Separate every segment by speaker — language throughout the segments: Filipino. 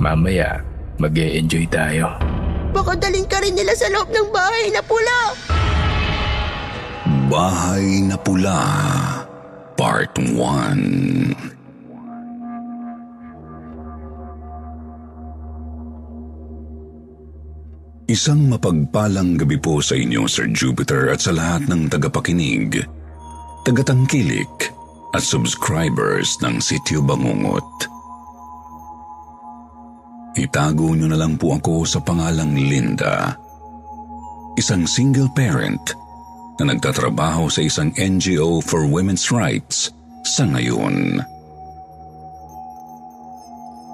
Speaker 1: Mamaya, mag enjoy tayo.
Speaker 2: Baka daling ka rin nila sa loob ng bahay na pula!
Speaker 3: Bahay na Pula Part 1 Isang mapagpalang gabi po sa inyo, Sir Jupiter, at sa lahat ng tagapakinig, tagatangkilik, at subscribers ng Sityo Bangungot. Itago niyo na lang po ako sa pangalang Linda. Isang single parent na nagtatrabaho sa isang NGO for women's rights sa ngayon.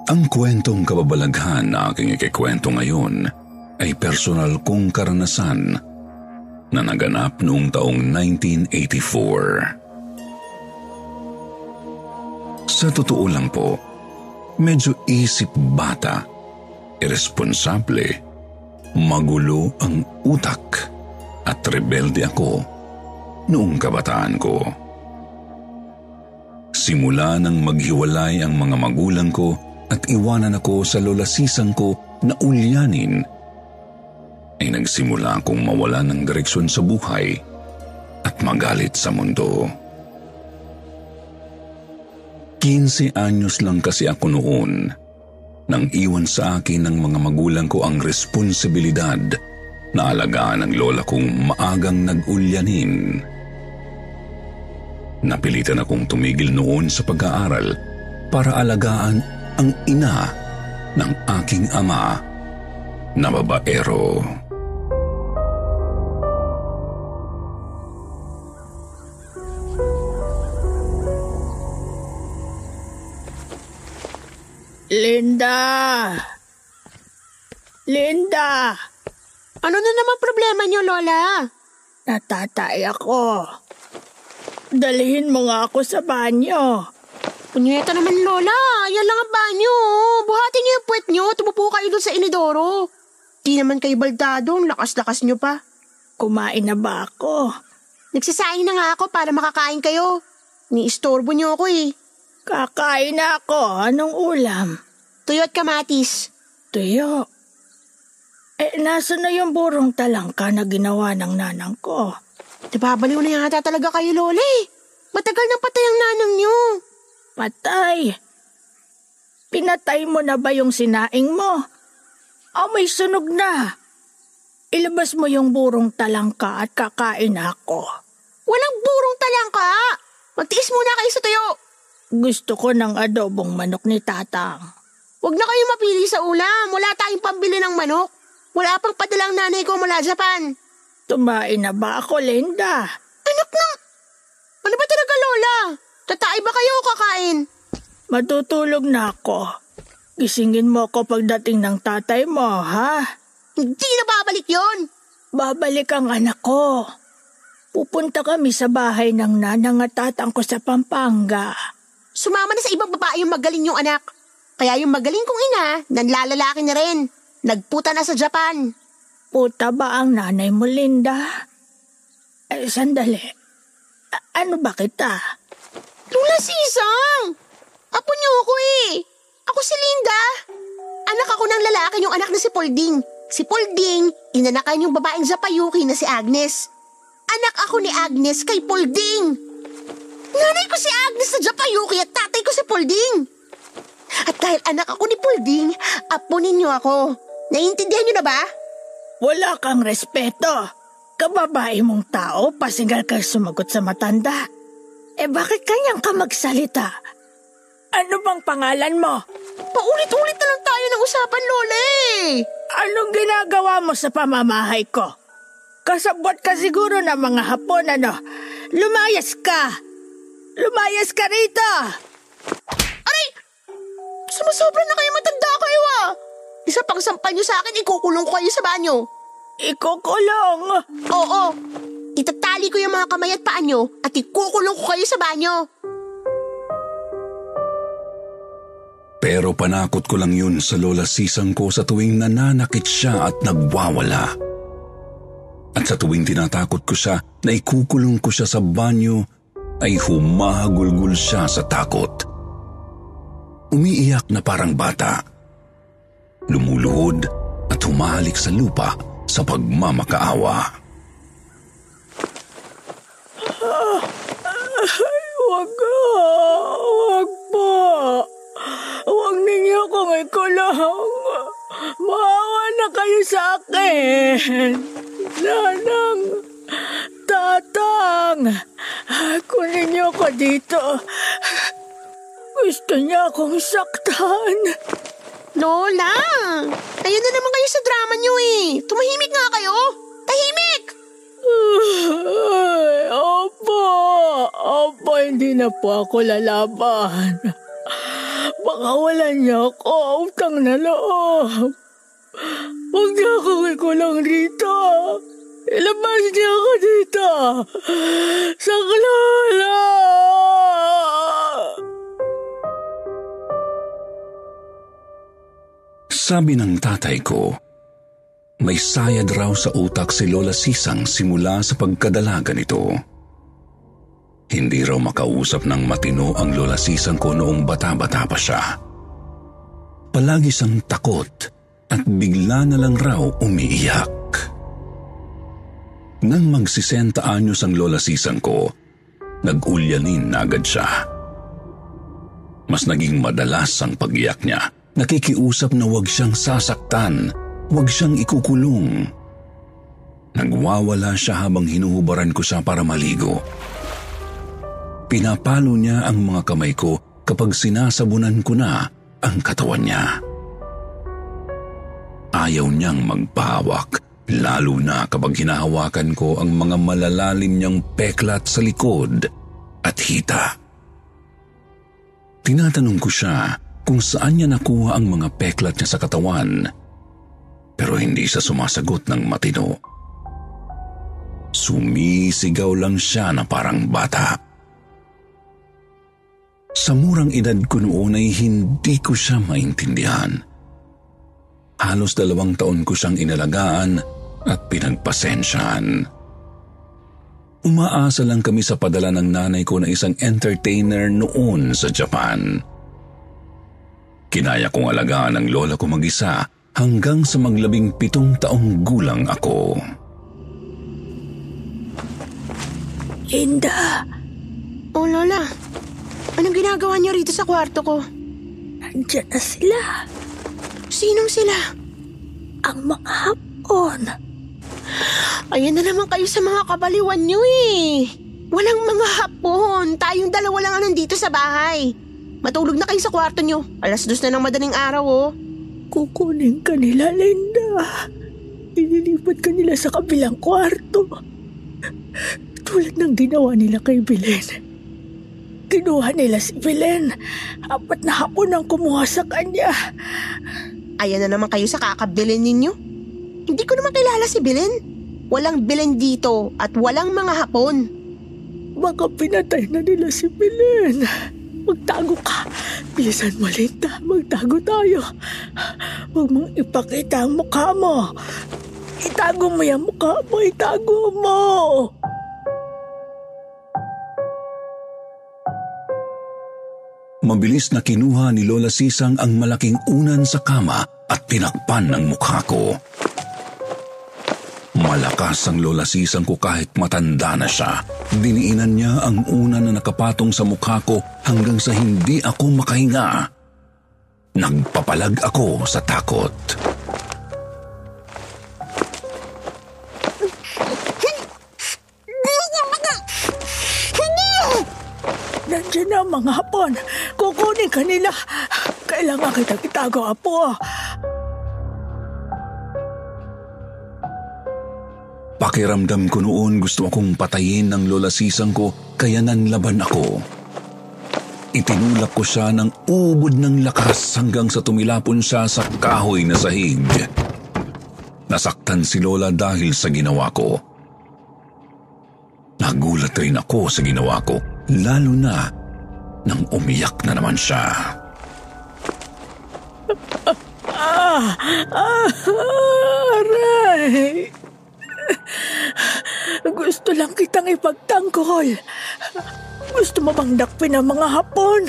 Speaker 3: Ang kwentong kababalaghan na aking ikikwento ngayon ay personal kong karanasan na naganap noong taong 1984. Sa totoo lang po, medyo isip bata, irresponsable, magulo ang utak at rebelde ako noong kabataan ko. Simula nang maghiwalay ang mga magulang ko at iwanan ako sa lolasisang ko na ulyanin, ay nagsimula akong mawala ng direksyon sa buhay at magalit sa mundo. 15 anyos lang kasi ako noon nang iwan sa akin ng mga magulang ko ang responsibilidad na alagaan ang lola kong maagang nag-ulyanin. Napilitan akong tumigil noon sa pag-aaral para alagaan ang ina ng aking ama na babaero.
Speaker 4: Linda! Linda!
Speaker 2: Ano na naman problema niyo, Lola?
Speaker 4: Natatay ako. Dalhin mo nga ako sa banyo.
Speaker 2: Punyeta naman, Lola. Yan lang ang banyo. Buhatin niyo yung puwet niyo. Tumupo kayo dun sa inidoro. Di naman kayo baldado. Ang Lakas-lakas niyo pa.
Speaker 4: Kumain na ba ako?
Speaker 2: Nagsasaing na nga ako para makakain kayo. Ni-istorbo niyo ako eh.
Speaker 4: Kakain na ako. Anong ulam?
Speaker 2: Tuyo at kamatis.
Speaker 4: Tuyo. Eh, nasa na yung burong talangka na ginawa ng nanang ko?
Speaker 2: Nababaliw na yata talaga kayo, Lola eh. Matagal nang patay ang nanang niyo.
Speaker 4: Patay. Pinatay mo na ba yung sinaing mo? O may sunog na? Ilabas mo yung burong talangka at kakain ako.
Speaker 2: Walang burong talangka. Magtiis muna kayo sa tuyo.
Speaker 4: Gusto ko ng adobong manok ni tatang.
Speaker 2: Huwag na kayo mapili sa ulam. Wala tayong pambili ng manok. Wala pang padalang nanay ko mula Japan.
Speaker 4: Tumain na ba ako, Linda?
Speaker 2: Anak ng... Ano ba talaga, Lola? Tatay ba kayo o kakain?
Speaker 4: Matutulog na ako. Gisingin mo ako pagdating ng tatay mo, ha?
Speaker 2: Hindi na babalik yon.
Speaker 4: Babalik ang anak ko. Pupunta kami sa bahay ng nanang at tatang ko sa Pampanga.
Speaker 2: Sumama na sa ibang babae yung magaling yung anak. Kaya yung magaling kong ina, nanlalalaki na rin. Nagputa na sa Japan.
Speaker 4: Puta ba ang nanay mo, Linda? Eh, sandali. A- ano ba kita?
Speaker 2: Lola Sisang! Apo niyo ako eh. Ako si Linda. Anak ako ng lalaki yung anak na si Polding. Si Polding, inanakan yung babaeng Zapayuki na si Agnes. Anak ako ni Agnes kay Polding. Nanay ko si Agnes sa Japayuki at tatay ko si Polding. At dahil anak ako ni Polding, apo ninyo ako. Naiintindihan niyo na ba?
Speaker 4: Wala kang respeto. Kababae mong tao, pasigal kang sumagot sa matanda. Eh bakit kanyang ka magsalita? Ano bang pangalan mo?
Speaker 2: Paulit-ulit na lang tayo ng usapan, Lola eh.
Speaker 4: Anong ginagawa mo sa pamamahay ko? Kasabot ka siguro ng mga hapon, ano? Lumayas ka! Lumayas ka rito!
Speaker 2: Sumusobra na kayo matanda kayo ah! Isa pang sampal niyo sa akin, ikukulong ko kayo sa banyo.
Speaker 4: Ikukulong!
Speaker 2: Oo. Itatali ko yung mga kamay at paa niyo at ikukulong ko kayo sa banyo.
Speaker 3: Pero panakot ko lang yun sa lola sisang ko sa tuwing nananakit siya at nagwawala. At sa tuwing tinatakot ko siya na ikukulong ko siya sa banyo, ay humahagulgul siya sa takot. Umiiyak na parang bata. Lumuluhod at humahalik sa lupa sa pagmamakaawa.
Speaker 4: Huwag ka! Huwag po! Huwag ninyo akong ikulong! Maawa na kayo sa akin! Nanang! Tatang! Kunin niyo ako dito. Gusto niya akong saktan.
Speaker 2: Lola! Ayun na naman kayo sa drama niyo eh. Tumahimik nga kayo. Tahimik!
Speaker 4: Ay, opo! Opo, hindi na po ako lalaban. Baka wala niya ako utang na loob. Huwag niya akong ikulong dito. Ilabas niya ako dito. Sa klola!
Speaker 3: Sabi ng tatay ko, may sayad raw sa utak si Lola Sisang simula sa pagkadalaga nito. Hindi raw makausap ng matino ang Lola Sisang ko noong bata-bata pa siya. Palagi siyang takot at bigla na lang raw umiiyak. Nang magsisenta anyos ang Lola Sisang ko, nag-ulyanin na agad siya. Mas naging madalas ang pag-iyak niya. Nakikiusap na huwag siyang sasaktan, huwag siyang ikukulong. Nagwawala siya habang hinuhubaran ko siya para maligo. Pinapalo niya ang mga kamay ko kapag sinasabunan ko na ang katawan niya. Ayaw niyang magpahawak, lalo na kapag hinahawakan ko ang mga malalalim niyang peklat sa likod at hita. Tinatanong ko siya kung saan niya nakuha ang mga peklat niya sa katawan, pero hindi siya sumasagot ng matino. Sumisigaw lang siya na parang bata. Sa murang edad ko noon ay hindi ko siya maintindihan. Halos dalawang taon ko siyang inalagaan at pinagpasensyahan. Umaasa lang kami sa padala ng nanay ko na isang entertainer noon sa Japan. Kinaya kong alagaan ang lola ko mag-isa hanggang sa maglabing pitong taong gulang ako.
Speaker 4: Linda,
Speaker 2: Oh, Lola. Anong ginagawa niyo rito sa kwarto ko?
Speaker 4: nandiyan na sila.
Speaker 2: Sinong sila?
Speaker 4: Ang mga hapon.
Speaker 2: Ayan na naman kayo sa mga kabaliwan niyo eh. Walang mga hapon. Tayong dalawa lang ang nandito sa bahay. Matulog na kayo sa kwarto niyo. Alas dos na ng madaling araw oh.
Speaker 4: Kukunin ka nila, Linda. Inilipat ka nila sa kabilang kwarto. Tulad ng ginawa nila kay Belen. Kinuha nila si Belen. Apat na hapon ang kumuha sa kanya.
Speaker 2: Ayan na naman kayo sa kakabilin ninyo. Hindi ko naman kilala si Belen. Walang Belen dito at walang mga hapon.
Speaker 4: Baka pinatay na nila si Belen. Magtago ka. Bilisan mo, Linda. Magtago tayo. Huwag mong ipakita ang mukha mo. Itago mo yung mukha mo. Itago mo.
Speaker 3: Mabilis na kinuha ni Lola Sisang ang malaking unan sa kama at tinakpan ng mukha ko. Malakas ang Lola Sisang ko kahit matanda na siya. Diniinan niya ang unan na nakapatong sa mukha ko hanggang sa hindi ako makahinga. Nagpapalag ako sa takot.
Speaker 4: Nandiyan na mga hapon. Kukunin ka nila. Kailangan kitang itago, apo.
Speaker 3: Pakiramdam ko noon gusto akong patayin ng lola sisang ko kaya nanlaban ako. Itinulak ko siya ng ubod ng lakas hanggang sa tumilapon siya sa kahoy na sahig. Nasaktan si Lola dahil sa ginawa ko. Nagulat rin ako sa ginawa ko, lalo na nang umiyak na naman siya.
Speaker 4: Ah, ah, aray. Gusto lang kitang ipagtanggol. Gusto mo bang dakpin ang mga hapon?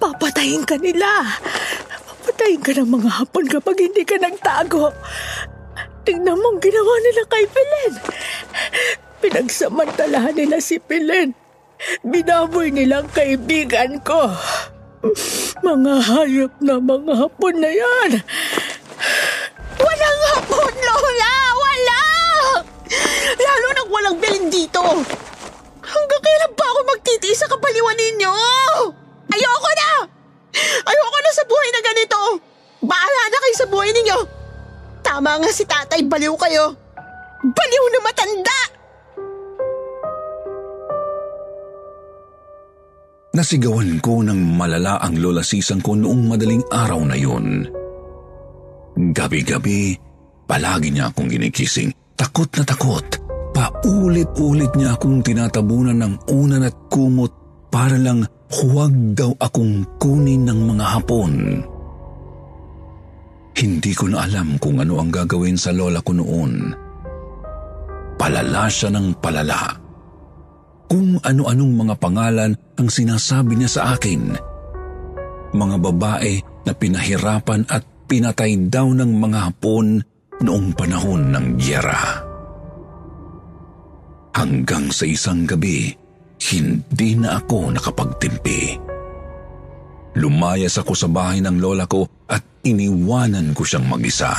Speaker 4: Papatayin ka nila. Papatayin ka ng mga hapon kapag hindi ka nagtago. Tingnan mo ang ginawa nila kay Pilen. Pinagsamantalahan nila si Pilen. Binaboy nilang kaibigan ko. Mga hayop na mga hapon na yan.
Speaker 2: Walang hapon, Lola! Wala! Lalo nang walang bilin dito. Hanggang kailan pa ako magtitiis sa kapaliwan ninyo? Ayoko na! Ayoko na sa buhay na ganito. Baala na kayo sa buhay ninyo. Tama nga si tatay, baliw kayo. Baliw na matanda!
Speaker 3: Nasigawan ko ng malala ang lola sisang ko noong madaling araw na yun. Gabi-gabi, palagi niya akong ginikising. Takot na takot. Paulit-ulit niya akong tinatabunan ng unan at kumot para lang huwag daw akong kunin ng mga hapon. Hindi ko na alam kung ano ang gagawin sa lola ko noon. Palala siya ng palala. Kung ano-anong mga pangalan ang sinasabi niya sa akin. Mga babae na pinahirapan at pinatay daw ng mga hapon noong panahon ng gyera. Hanggang sa isang gabi, hindi na ako nakapagtimpi. Lumayas ako sa bahay ng lola ko at iniwanan ko siyang mag-isa.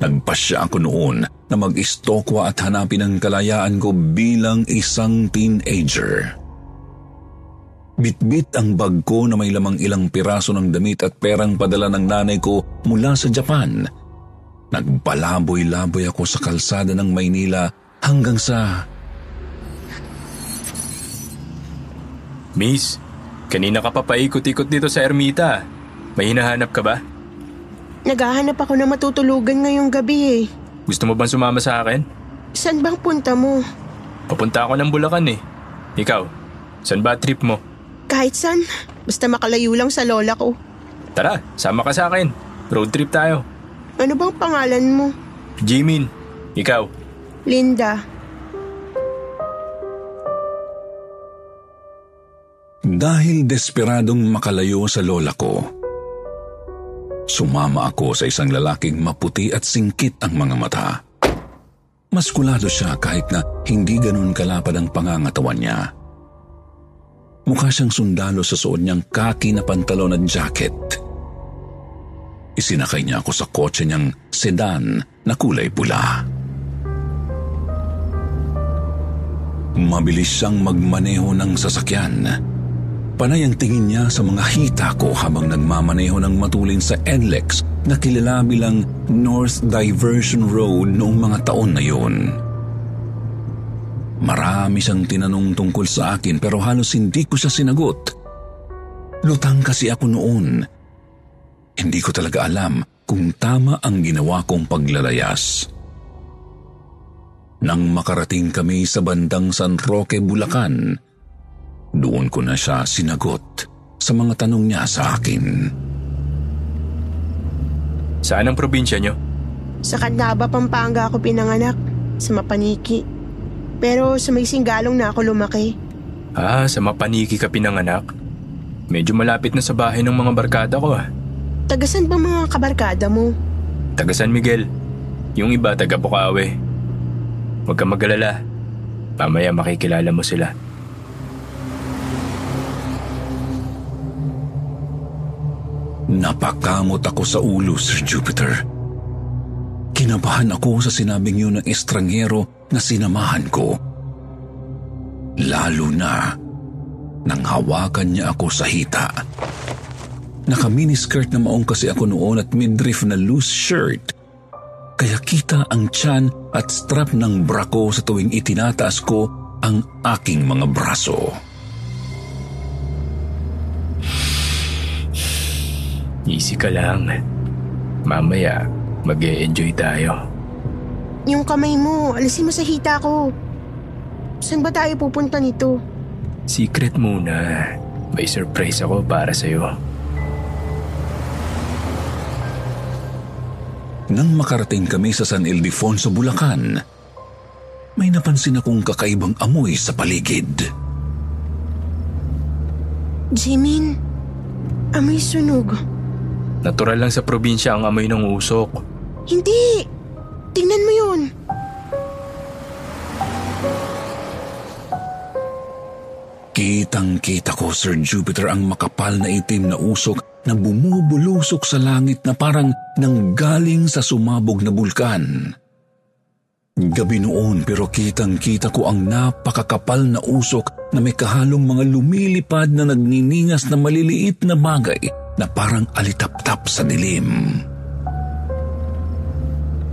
Speaker 3: Nagpasya ako noon na mag-istokwa at hanapin ang kalayaan ko bilang isang teenager. Bitbit ang bag ko na may lamang ilang piraso ng damit at perang padala ng nanay ko mula sa Japan. Nagpalaboy-laboy ako sa kalsada ng Maynila hanggang sa...
Speaker 1: Miss, kanina ka pa paikot-ikot dito sa ermita. May hinahanap ka ba?
Speaker 2: Naghahanap ako ng matutulugan ngayong gabi eh.
Speaker 1: Gusto mo bang sumama sa akin?
Speaker 2: Saan bang punta mo?
Speaker 1: Papunta ako ng Bulacan eh. Ikaw, saan ba trip mo?
Speaker 2: Kahit saan. Basta makalayo lang sa lola ko.
Speaker 1: Tara, sama ka sa akin. Road trip tayo.
Speaker 2: Ano bang pangalan mo?
Speaker 1: Jimin, ikaw.
Speaker 2: Linda.
Speaker 3: Dahil desperadong makalayo sa lola ko, sumama ako sa isang lalaking maputi at singkit ang mga mata. Maskulado siya kahit na hindi ganun kalapad ang pangangatawan niya. Mukha siyang sundalo sa suot niyang kaki na pantalon at jacket. Isinakay niya ako sa kotse niyang sedan na kulay pula. Mabilis siyang magmaneho ng sasakyan. Panay ang tingin niya sa mga hita ko habang nagmamaneho ng matulin sa NLEX na kilala bilang North Diversion Road noong mga taon na yun. Marami siyang tinanong tungkol sa akin pero halos hindi ko siya sinagot. Lutang kasi ako noon. Hindi ko talaga alam kung tama ang ginawa kong paglalayas. Nang makarating kami sa bandang San Roque, Bulacan, doon ko na siya sinagot sa mga tanong niya sa akin.
Speaker 1: Saan ang probinsya nyo?
Speaker 2: Sa Candaba, Pampanga ako pinanganak. Sa Mapaniki. Pero sa may singgalong na ako lumaki.
Speaker 1: Ah, sa Mapaniki ka pinanganak? Medyo malapit na sa bahay ng mga barkada ko ah.
Speaker 2: Tagasan ba mga kabarkada mo?
Speaker 1: Taga San Miguel. Yung iba taga Bukawi. Huwag kang magalala. Mamaya makikilala mo sila.
Speaker 3: Napakamot ako sa ulo, Sir Jupiter. Kinabahan ako sa sinabing yun ng estranghero na sinamahan ko. Lalo na nang hawakan niya ako sa hita. Naka-miniskirt na maong kasi ako noon at midriff na loose shirt. kaya kita ang tiyan at strap ng bra ko sa tuwing itinataas ko ang aking mga braso.
Speaker 1: Easy ka lang. Mamaya, mag enjoy tayo.
Speaker 2: Yung kamay mo, alisin mo sa hita ko. Saan ba tayo pupunta nito?
Speaker 1: Secret muna. May surprise ako para sa'yo.
Speaker 3: Nang makarating kami sa San Ildefonso, Bulacan, may napansin akong kakaibang amoy sa paligid.
Speaker 2: Jimin, amoy sunog.
Speaker 1: Natural lang sa probinsya ang amoy ng usok.
Speaker 2: Hindi! Tingnan mo yun.
Speaker 3: Kitang-kita ko, Sir Jupiter, ang makapal na itim na usok na bumubulusok sa langit na parang nanggaling sa sumabog na bulkan. Gabi noon pero kitang-kita ko ang napakakapal na usok na may kahalong mga lumilipad na nagniningas na maliliit na bagay na parang alitap-tap sa dilim.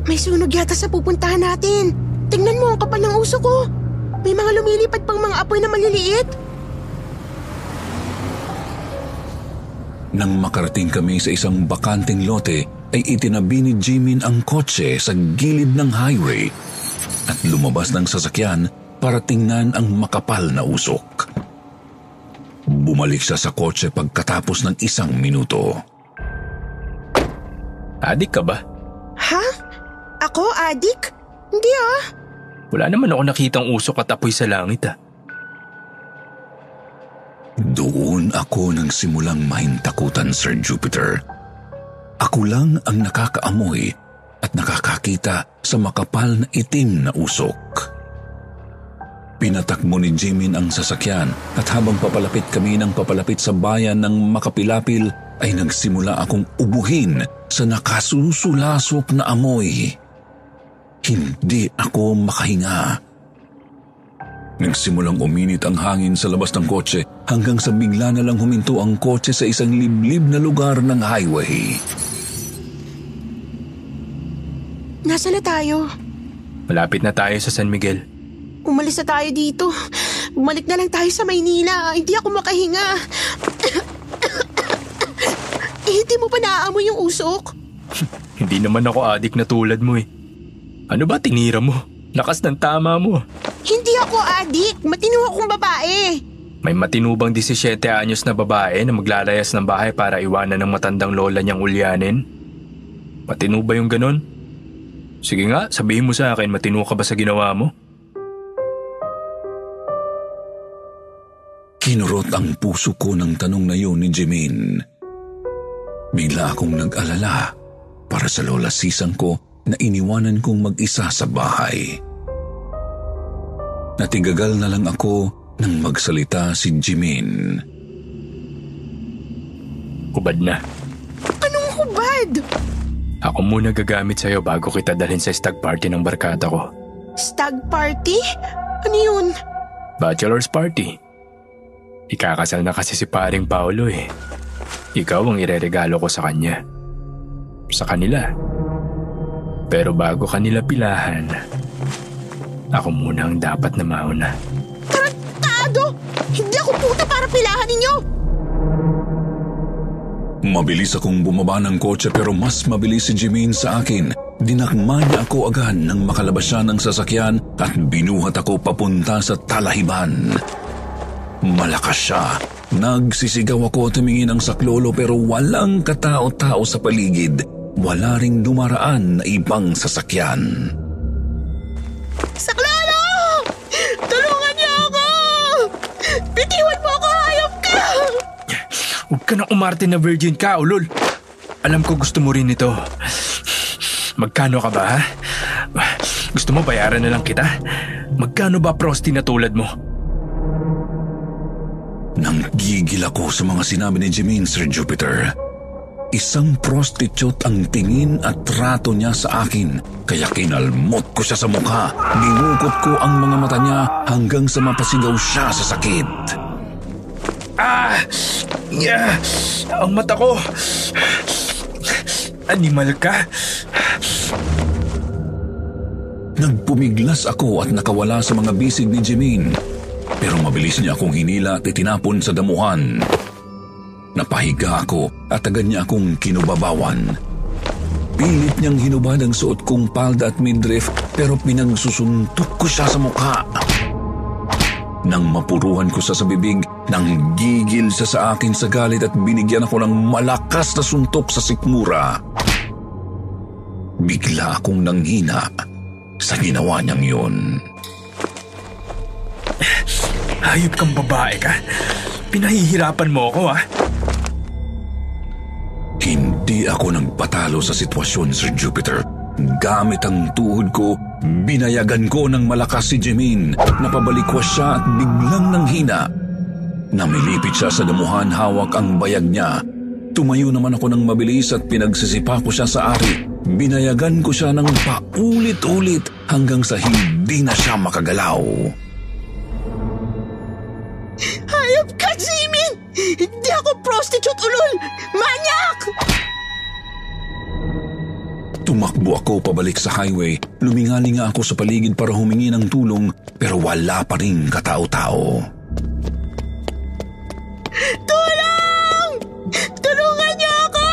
Speaker 2: May sunog yata sa pupuntahan natin. Tingnan mo ang kapal ng usok ko. May mga lumilipad pang mga apoy na maliliit.
Speaker 3: Nang makarating kami sa isang bakanting lote, ay itinabi ni Jimin ang kotse sa gilid ng highway at lumabas ng sasakyan para tingnan ang makapal na usok. Bumalik siya sa kotse pagkatapos ng isang minuto.
Speaker 1: Adik ka ba?
Speaker 2: Ha? Ako, adik? Hindi ah.
Speaker 1: Wala naman ako nakitang usok at apoy sa langit ah.
Speaker 3: Doon ako nang simulang mahintakutan, Sir Jupiter. Ako lang ang nakakaamoy at nakakakita sa makapal na itim na usok. Pinatakbo ni Jimin ang sasakyan at habang papalapit kami ng papalapit sa bayan ng Makapilapil ay nagsimula akong ubuhin sa nakasusulasok na amoy. Hindi ako makahinga. Nagsimulang uminit ang hangin sa labas ng kotse hanggang sa bigla na lang huminto ang kotse sa isang liblib na lugar ng highway.
Speaker 2: Nasa na tayo?
Speaker 1: Malapit na tayo sa San Miguel.
Speaker 2: Umalis na tayo dito. Bumalik na lang tayo sa Maynila. Hindi ako makahinga. eh, hindi mo pa naaamoy yung usok?
Speaker 1: Hindi naman ako adik na tulad mo eh. Ano ba tinira mo? Lakas ng tama mo.
Speaker 2: Hindi ako adik. Matino akong babae.
Speaker 1: May matinubang 17 anyos na babae na maglalayas ng bahay para iwanan ng matandang lola niyang ulyanin? Matino ba yung ganon? Sige nga, sabihin mo sa akin, matino ka ba sa ginawa mo?
Speaker 3: Kinurot ang puso ko ng tanong na yun ni Jimin. Bigla akong nag-alala para sa lola sisang ko na iniwanan kong mag-isa sa bahay. Natigagal na lang ako nang magsalita si Jimin.
Speaker 1: Hubad na.
Speaker 2: Anong hubad?
Speaker 1: Ako muna gagamit sa'yo bago kita dalhin sa stag party ng barkada ko.
Speaker 2: Stag party? Ano yun?
Speaker 1: Bachelor's party. Ikakasal na kasi si paring Paolo eh. Ikaw ang ireregalo ko sa kanya. Sa kanila. Pero bago kanila pilahan, ako muna ang dapat na mauna.
Speaker 2: Tarantado! Hindi ako puta para pilahan ninyo!
Speaker 3: Mabilis akong bumaba ng kotse pero mas mabilis si Jimin sa akin. Dinakma niya ako agad nang makalabas siya ng sasakyan at binuhat ako papunta sa talahiban. Malakas siya. Nagsisigaw ako tumingin ng saklolo pero walang katao-tao sa paligid. Wala ring dumaraan na ibang sasakyan.
Speaker 2: Saklalo! Tulungan niyo ako! Bitiwan mo ako, hayop ka!
Speaker 1: Huwag ka na umarte na virgin ka, ulol. Alam ko gusto mo rin ito. Magkano ka ba, ha? Gusto mo bayaran na lang kita? Magkano ba prosti na tulad mo?
Speaker 3: Nang gigil ako sa mga sinabi ni Jimin, Sir Jupiter. Isang prostitute ang tingin at trato niya sa akin, kaya kinalmot ko siya sa mukha. Ginukot ko ang mga mata niya hanggang sa mapasigaw siya sa sakit.
Speaker 1: Ah! Yeah! Ang mata ko! Animal ka!
Speaker 3: Nagpumiglas ako at nakawala sa mga bisig ni Jimene. Pero mabilis niya akong hinila at itinapon sa damuhan. Napahiga ako at agad niya akong kinubabawan. Pilit niyang hinubad ang suot kong palda at midriff pero pinagsusuntok ko siya sa mukha. Nang mapuruhan ko sa sa bibig, nang gigil siya sa akin sa galit at binigyan ako ng malakas na suntok sa sikmura. Bigla akong nanghina sa ginawa niyang yun.
Speaker 1: Hayop kang babae ka. Pinahihirapan mo ako ah.
Speaker 3: Hindi ako nagpatalo sa sitwasyon, Sir Jupiter. Gamit ang tuhod ko, binayagan ko ng malakas si Jemine. Napabalikwas siya at biglang nanghina. Namilipit siya sa damuhan hawak ang bayag niya. Tumayo naman ako ng mabilis at pinagsisipa ko siya sa ari. Binayagan ko siya ng paulit-ulit hanggang sa hindi na siya makagalaw.
Speaker 2: Hayop ka, Jimin! Hindi ako prostitute ulol! Manyak!
Speaker 3: Tumakbo ako pabalik sa highway. Lumingali nga ako sa paligid para humingi ng tulong pero wala pa rin katao-tao.
Speaker 2: Tulong! Tulungan niyo ako!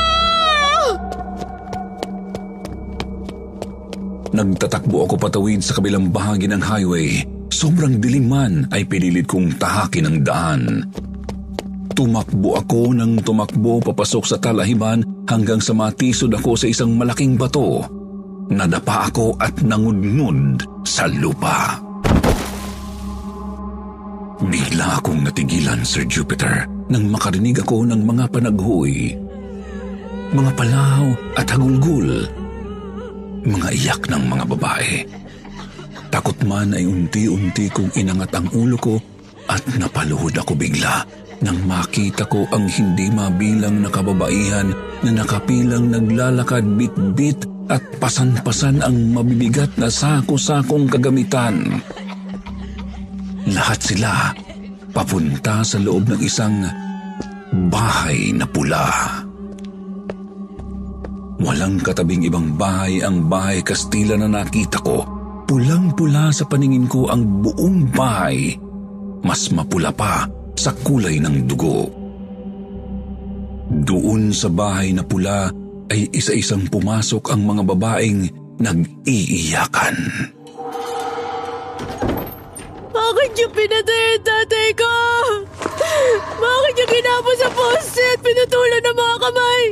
Speaker 3: Nagtatakbo ako patawid sa kabilang bahagi ng highway. Sobrang dilim man ay pinilit kong tahakin ang daan. Tumakbo ako ng tumakbo papasok sa talahiban hanggang sa matisod ako sa isang malaking bato. Nadapa ako at nangudnud sa lupa. Bigla akong natigilan, Sir Jupiter, nang makarinig ako ng mga panaghoy. Mga palaw at hagulgul. Mga iyak ng mga babae. Takot man ay unti-unti kong inangat ang ulo ko at napaluhod ako bigla nang makita ko ang hindi mabilang na kababaihan na nakapilang naglalakad bit-bit at pasan-pasan ang mabibigat na sako-sakong kagamitan. Lahat sila papunta sa loob ng isang bahay na pula. Walang katabing ibang bahay ang bahay Kastila na nakita ko. Pulang-pula sa paningin ko ang buong bahay. Mas mapula pa sa kulay ng dugo. Doon sa bahay na pula ay isa-isang pumasok ang mga babaeng nag-iiyakan.
Speaker 4: Bakit niyo pinatay ang tatay ko? Bakit niyo ginapos sa poste at pinutulan ng mga kamay?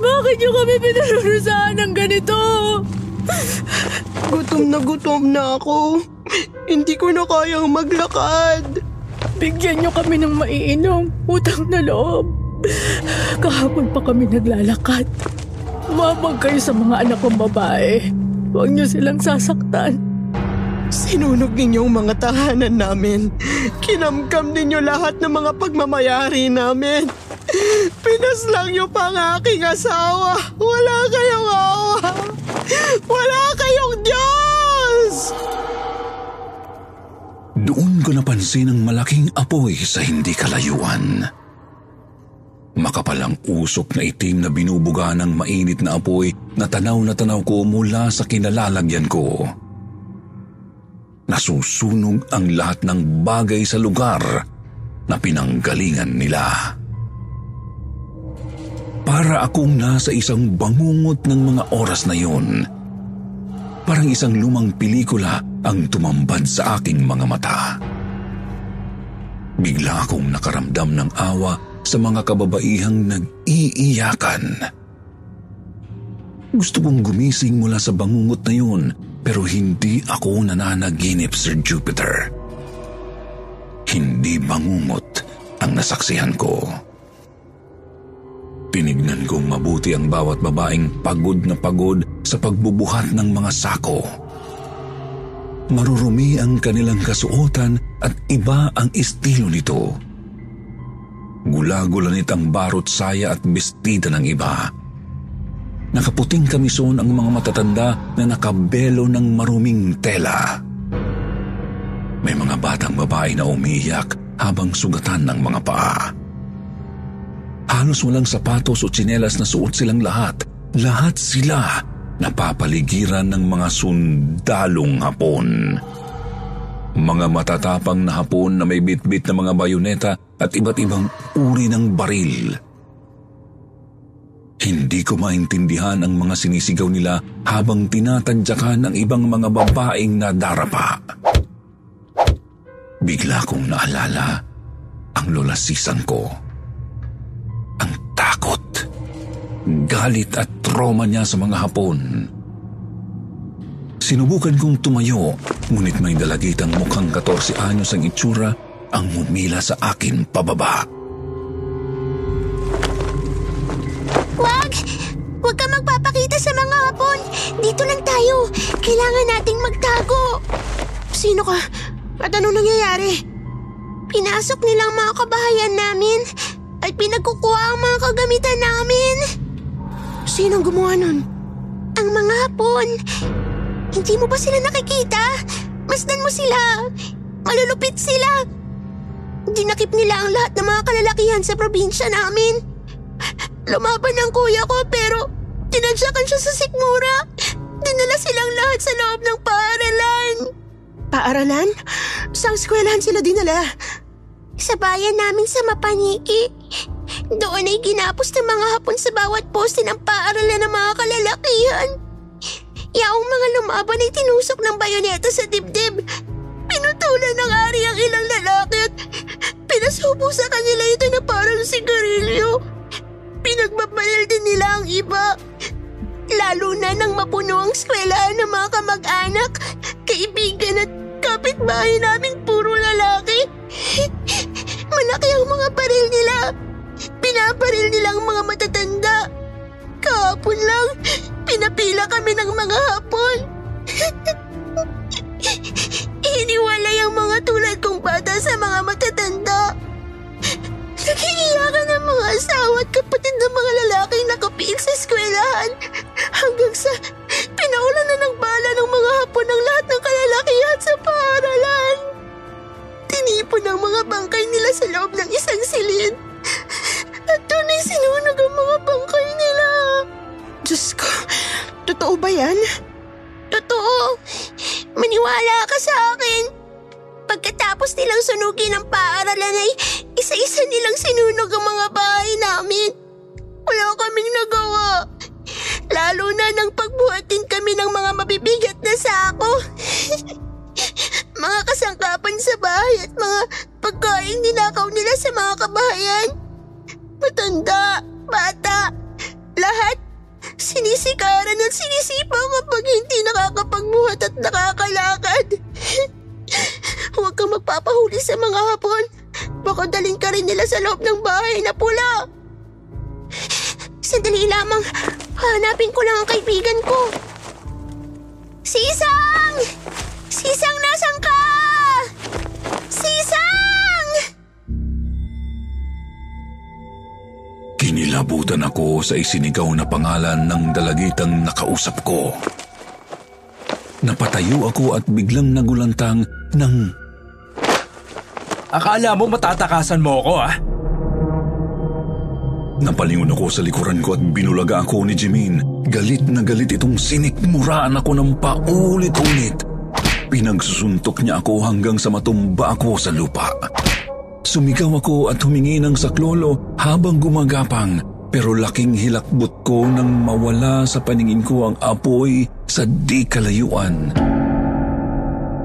Speaker 4: Bakit niyo kami pinarurusahan ng ganito?
Speaker 2: Gutom na gutom na ako. Hindi ko na kayang maglakad.
Speaker 4: Bigyan niyo kami ng maiinom, utang na loob. Kahapon pa kami naglalakad. Umabag kayo sa mga anak kong babae. Huwag niyo silang sasaktan.
Speaker 2: Sinunog ninyong mga tahanan namin. Kinamkam ninyo lahat ng mga pagmamayari namin. Pinaslang niyo pa ang aking asawa. Wala kayong awa. Wala kayong Diyos!
Speaker 3: Doon ko napansin ang malaking apoy sa hindi kalayuan. Makapalang usok na itim na binubuga ng mainit na apoy na tanaw na tanaw ko mula sa kinalalagyan ko. Nasusunog ang lahat ng bagay sa lugar na pinanggalingan nila. Para akong nasa isang bangungot ng mga oras na yun. Parang isang lumang pelikula ang tumambad sa aking mga mata. Bigla akong nakaramdam ng awa sa mga kababaihang nag-iiyakan. Gusto kong gumising mula sa bangungot na yun pero hindi ako nananaginip, Sir Jupiter. Hindi bangungot ang nasaksihan ko. Tinignan kong mabuti ang bawat babaeng pagod na pagod sa pagbubuhat ng mga sako. Marurumi ang kanilang kasuotan at iba ang estilo nito. Gula-gulanit ang barot saya at bestida ng iba. Nakaputing kamison ang mga matatanda na nakabelo ng maruming tela. May mga batang babae na umiiyak habang sugatan ng mga paa. Halos walang sapatos o tsinelas na suot silang lahat. Lahat sila napapaligiran ng mga sundalong hapon. Mga matatapang na hapon na may bitbit na mga bayoneta at iba't ibang uri ng baril. Hindi ko maintindihan ang mga sinisigaw nila habang tinatadyakan ng ibang mga babaeng nadarapa. Bigla kong naalala ang lolasisan ko. Ang takot, galit at trauma niya sa mga hapon. Sinubukan kong tumayo, ngunit may dalagitang mukhang 14 anyos ang itsura ang humila sa akin pababa.
Speaker 2: Wag! Huwag ka magpapakita sa mga hapon. Dito lang tayo. Kailangan nating magtago. Sino ka? At anong nangyayari? Pinasok nilang mga kabahayan namin at pinagkukuha ang mga kagamitan namin. Sinong gumawa nun? Ang mga hapon. Hindi mo ba sila nakikita? Masdan mo sila. Malulupit sila. Dinakip nila ang lahat ng mga kalalakihan sa probinsya namin. Lumaban ang kuya ko pero tinadyakan siya sa sikmura. Dinala silang lahat sa loob ng paaralan. Paaralan? Saan eskwelahan sila dinala? Sa bayan namin sa Mapaniki. Doon ay ginapos ng mga hapon sa bawat poste ng paaralan ng mga kalalakihan. Yaong mga lumaban ay tinusok ng bayoneta sa dibdib. Pinutulan ng ari ang ilang lalaki at pinasubo sa kanila ito na parang sigarilyo. Pinagbabalil din nila ang iba. Lalo na nang mapuno ang eskwelahan ng mga kamag-anak, kaibigan at kapitbahay naming puro lalaki. Malaki ang mga baril nila. Pinabaril nila ang mga matatanda. Kahapon lang, pinapila kami ng mga hapon. Iniwalay ang mga tulad kong bata sa mga matatanda. Nagiiyakan ang mga asawa at kapatid ng mga lalaking nakapiil sa eskwelahan hanggang sa pinaulan na ng bala ng mga hapon ng lahat ng kalalakihan sa paaralan. Tinipon ang mga bangkay nila sa loob ng isang silid at doon ay sinunog ang mga bangkay nila. Diyos ko, totoo ba yan? Totoo. Maniwala ka sa akin. Pagkatapos nilang sunugin ang paaralan ay isa-isa nilang sinunog ang mga bahay namin. Wala kaming nagawa. Lalo na nang pagbuhatin kami ng mga mabibigat na sako. mga kasangkapan sa bahay at mga pagkain ninakaw nila sa mga kabahayan. Matanda, bata, lahat sinisikaran at sinisipa kapag hindi nakakapagbuhat at nakakalakad. Huwag kang magpapahuli sa mga hapon. Baka dalhin ka rin nila sa loob ng bahay na pula. Sandali lamang. Hanapin ko lang ang kaibigan ko. Sisang! Sisang, nasan ka?
Speaker 3: Kinilabutan ako sa isinigaw na pangalan ng dalagitang nakausap ko. Napatayo ako at biglang nagulantang ng...
Speaker 1: Akala mo matatakasan mo ako ah?
Speaker 3: Napalingon ako sa likuran ko at binulaga ako ni Jimin. Galit na galit itong sinikmuraan ako ng paulit-ulit. Pinagsusuntok niya ako hanggang sa matumba ako sa lupa. Sumigaw ako at humingi ng saklolo habang gumagapang pero laking hilakbot ko nang mawala sa paningin ko ang apoy sa di kalayuan.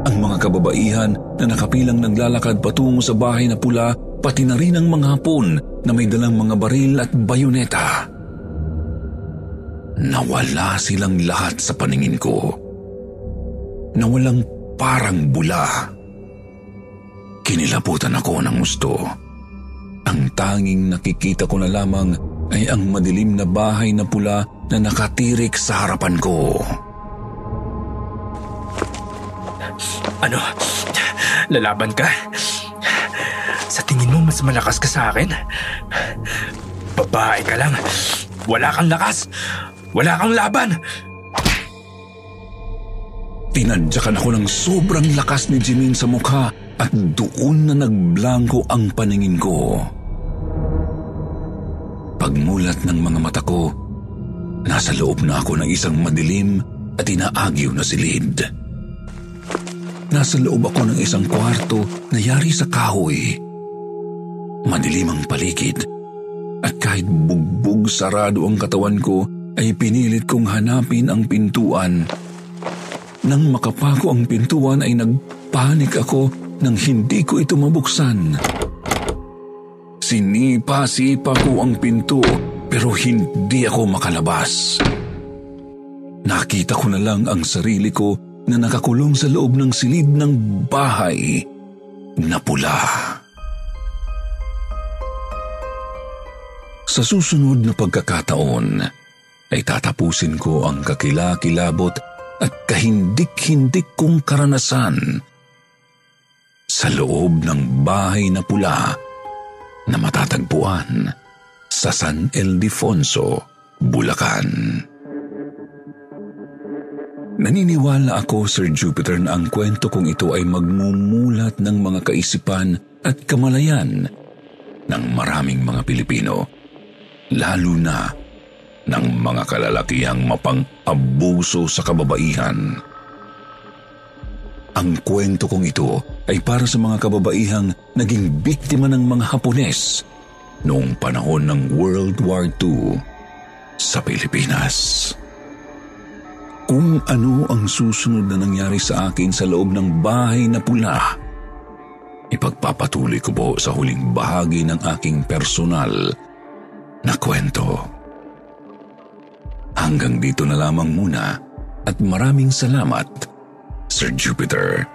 Speaker 3: Ang mga kababaihan na nakapilang naglalakad patungo sa bahay na pula, pati na rin ang mga hapon na may dalang mga baril at bayoneta. Nawala silang lahat sa paningin ko. Nawalang parang bula. Kinilabutan ako ng gusto. Ang tanging nakikita ko na lamang ay ang madilim na bahay na pula na nakatirik sa harapan ko.
Speaker 1: Ano? Lalaban ka? Sa tingin mo mas malakas ka sa akin? Babae ka lang. Wala kang lakas. Wala kang laban.
Speaker 3: Tinadyakan ako ng sobrang lakas ni Jimin sa mukha at doon na nagblanko ang paningin ko. Pagmulat ng mga mata ko, Nasa loob na ako ng isang madilim at inaagyo na silid. Nasa loob ako ng isang kwarto na yari sa kahoy. Madilim ang paligid at kahit bugbog sarado ang katawan ko ay pinilit kong hanapin ang pintuan. Nang makapako ang pintuan ay nagpanik ako nang hindi ko ito mabuksan. Sinipa-sipa ko ang pinto pero hindi ako makalabas. Nakita ko na lang ang sarili ko na nakakulong sa loob ng silid ng bahay na pula. Sa susunod na pagkakataon, ay tatapusin ko ang kakilakilabot at kahindik-hindik kong karanasan sa loob ng bahay na pula na matatagpuan sa San Ildefonso, Bulacan. Naniniwala ako, Sir Jupiter, na ang kwento kong ito ay magmumulat ng mga kaisipan at kamalayan ng maraming mga Pilipino lalo na ng mga kalalakihang mapang-abuso sa kababaihan. Ang kwento kong ito ay para sa mga kababaihang naging biktima ng mga Hapones noong panahon ng World War II sa Pilipinas. Kung ano ang susunod na nangyari sa akin sa loob ng bahay na pula, ipagpapatuloy ko po sa huling bahagi ng aking personal na kwento. Hanggang dito na lamang muna at maraming salamat, Sir Jupiter.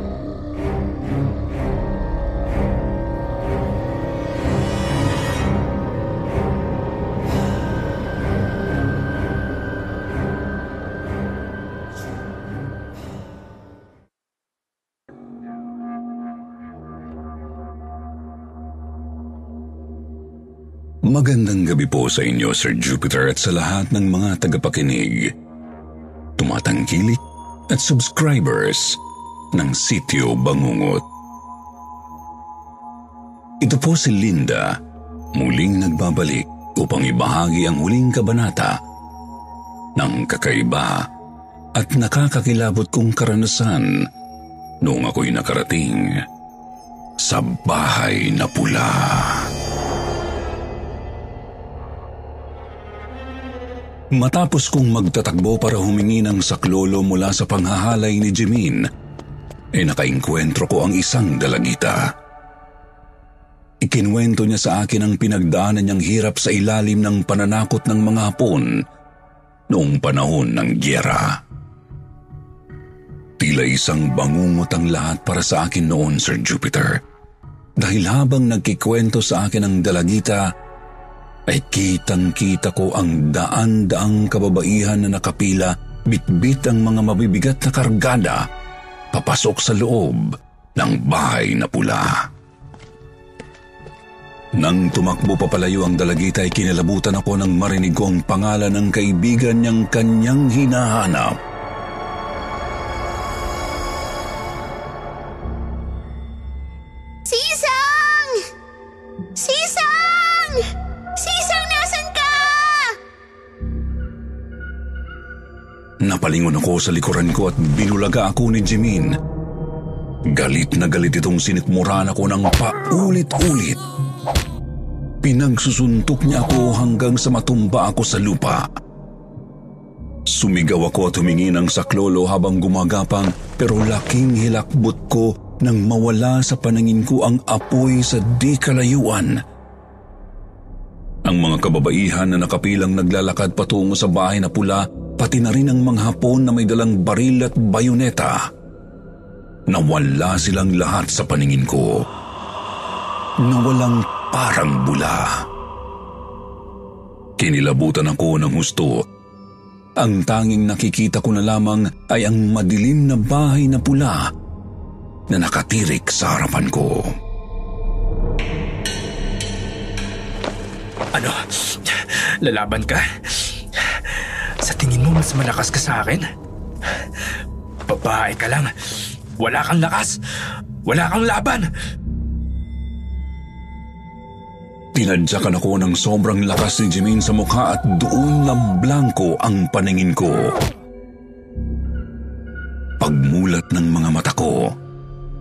Speaker 3: Magandang gabi po sa inyo, Sir Jupiter, at sa lahat ng mga tagapakinig. Tumatangkilik at subscribers ng Sityo Bangungot. Ito po si Linda, muling nagbabalik upang ibahagi ang huling kabanata ng kakaiba at nakakakilabot kong karanasan noong ako'y nakarating sa bahay na pula. Matapos kong magtatakbo para humingi ng saklolo mula sa panghahalay ni Jimin, ay nakainkwentro ko ang isang dalagita. Ikinwento niya sa akin ang pinagdaanan niyang hirap sa ilalim ng pananakot ng mga Hapon noong panahon ng gyera. Tila isang bangungot ang lahat para sa akin noon, Sir Jupiter. Dahil habang nagkikwento sa akin ang dalagita, ay kitang-kita ko ang daan-daang kababaihan na nakapila, bitbit ang mga mabibigat na kargada, papasok sa loob ng bahay na pula. Nang tumakbo papalayo ang dalagita ay kinalabutan ako nang marinig ko ang pangalan ng kaibigan niyang kanyang hinahanap. Napalingon ako sa likuran ko at binulaga ako ni Jimin. Galit na galit itong sinikmuran ako ng paulit-ulit. Pinagsusuntok niya ako hanggang sa matumba ako sa lupa. Sumigaw ako at humingi ng saklolo habang gumagapang pero laking hilakbot ko nang mawala sa panangin ko ang apoy sa di kalayuan. Ang mga kababaihan na nakapilang naglalakad patungo sa bahay na pula, pati na rin ang mga hapon na may dalang baril at bayoneta. Nawala silang lahat sa paningin ko. Nawalang parang bula. Kinilabutan ako ng husto. Ang tanging nakikita ko na lamang ay ang madilim na bahay na pula na nakatirik sa harapan ko.
Speaker 1: Ano? Lalaban ka? Sa tingin mo mas malakas ka sa akin? Babae ka lang. Wala kang lakas. Wala kang laban.
Speaker 3: Tinadyakan ako ng sobrang lakas ni Jimin sa mukha at doon na blanco ang paningin ko. Pagmulat ng mga mata ko,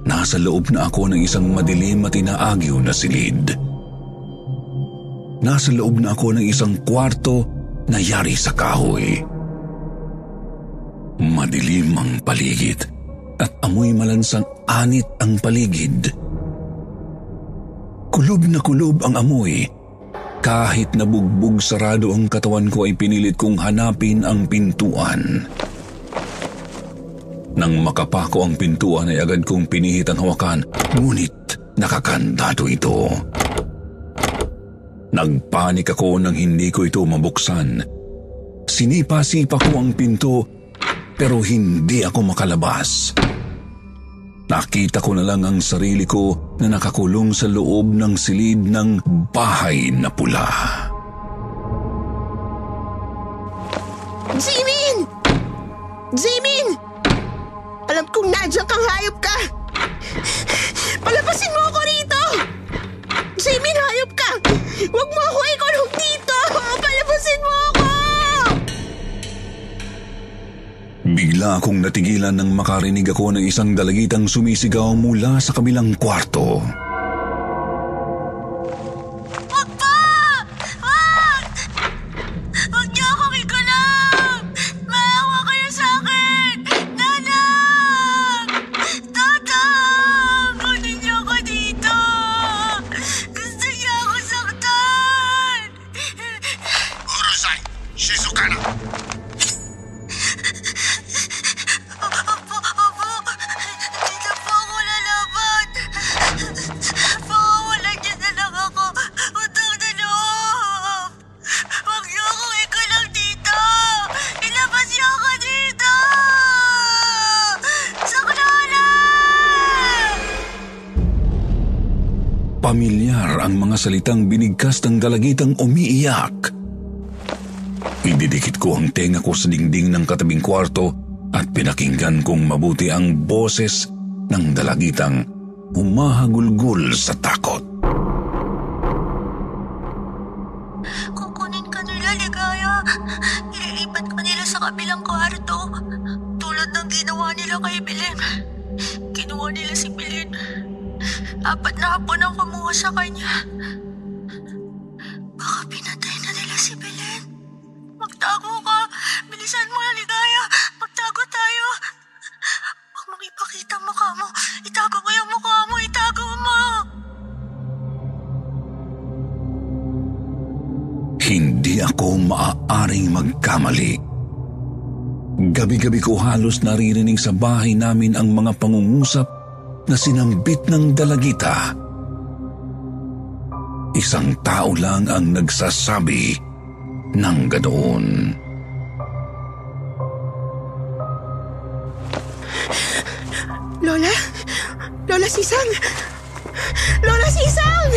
Speaker 3: nasa loob na ako ng isang madilim at inaagyo na silid. Nasa loob na ako ng isang kwarto na yari sa kahoy. Madilim ang paligid at amoy malansang anit ang paligid. Kulob na kulob ang amoy. Kahit nabugbog sarado ang katawan ko ay pinilit kong hanapin ang pintuan. Nang makapako ang pintuan ay agad kong pinihit ang hawakan, ngunit nakakandado ito. Nagpanik ako nang hindi ko ito mabuksan. Sinipa-sipa ko ang pinto pero hindi ako makalabas. Nakita ko na lang ang sarili ko na nakakulong sa loob ng silid ng bahay na pula.
Speaker 2: Jimin! Jimin! Alam kong nandiyan kang hayop ka! Palabasin mo ako rito! Jimin, hayop ka! Huwag mo ako ikulong dito! Palabasin mo ako!
Speaker 3: Bigla akong natigilan nang makarinig ako ng isang dalagitang sumisigaw mula sa kabilang kwarto.
Speaker 4: Wag
Speaker 3: Pamilyar ang mga salitang binigkas ng dalagitang umiiyak. Ididikit ko ang tenga ko sa dingding ng katabing kwarto at pinakinggan kong mabuti ang boses ng dalagitang humahagulgol sa takot.
Speaker 4: Kumuha sa kanya. Baka pinatay na nila si Belen. Magtago ka. Bilisan mo na, Ligaya. Magtago tayo. Huwag mong ipakita ang mukha mo. Itago mo yung mukha mo. Itago mo.
Speaker 3: Hindi ako maaaring magkamali. Gabi-gabi ko halos naririnig sa bahay namin ang mga pangungusap na sinambit ng dalagita. Isang tao lang ang nagsasabi ng ganoon.
Speaker 2: Lola? Lola Sisang! Lola Sisang!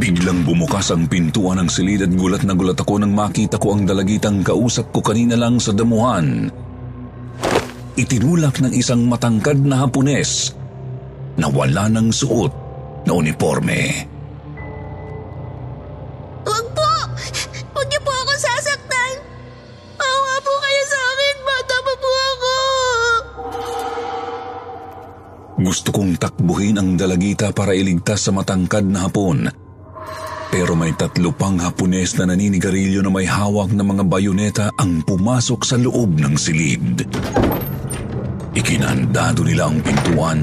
Speaker 3: Biglang bumukas ang pintuan ng silid at gulat na gulat ako nang makita ko ang dalagitang kausap ko kanina lang sa damuhan. Itinulak ng isang matangkad na hapunes na wala ng suot na uniforme.
Speaker 2: Huwag po! Huwag niyo po ako sasaktan! Awa po kayo sa akin! Bata pa po ako!
Speaker 3: Gusto kong takbuhin ang dalagita para iligtas sa matangkad na hapon. Pero may tatlo pang hapones na naninigarilyo na may hawak na mga bayoneta ang pumasok sa loob ng silid. Ikinandado nila ang pintuan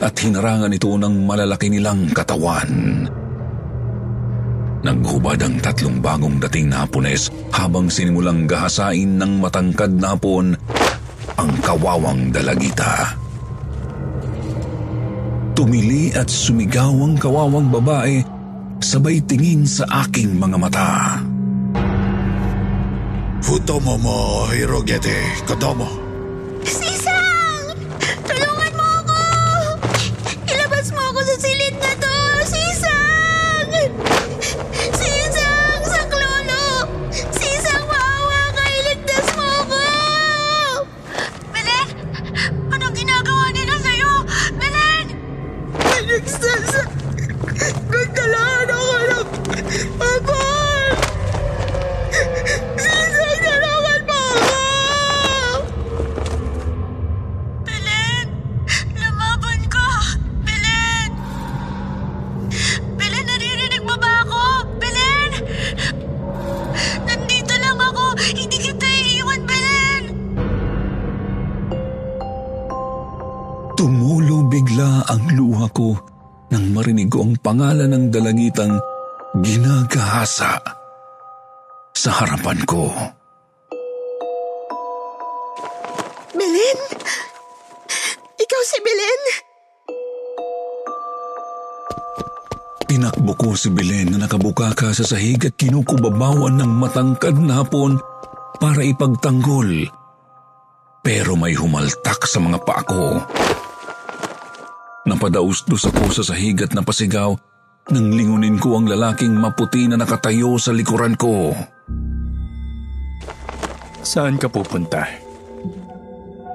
Speaker 3: at hinarangan ito ng malalaki nilang katawan. Naghubad ang tatlong bagong dating na hapunes habang sinimulang gahasain ng matangkad na hapon ang kawawang dalagita. Tumili at sumigaw ang kawawang babae sabay tingin sa aking mga mata.
Speaker 5: Futomo mo, Hirogete, Kodomo.
Speaker 6: Sisang! Sa
Speaker 3: harapan ko.
Speaker 2: Belen? Ikaw si Belen?
Speaker 3: Tinakbo ko si Belen na nakabukaka sa sahig at kinukubabawan ng matangkad na hapon para ipagtanggol. Pero may humaltak sa mga paa ko. Napadaustos ako sa sahig at napasigaw nang lingunin ko ang lalaking maputi na nakatayo sa likuran ko.
Speaker 1: Saan ka pupunta?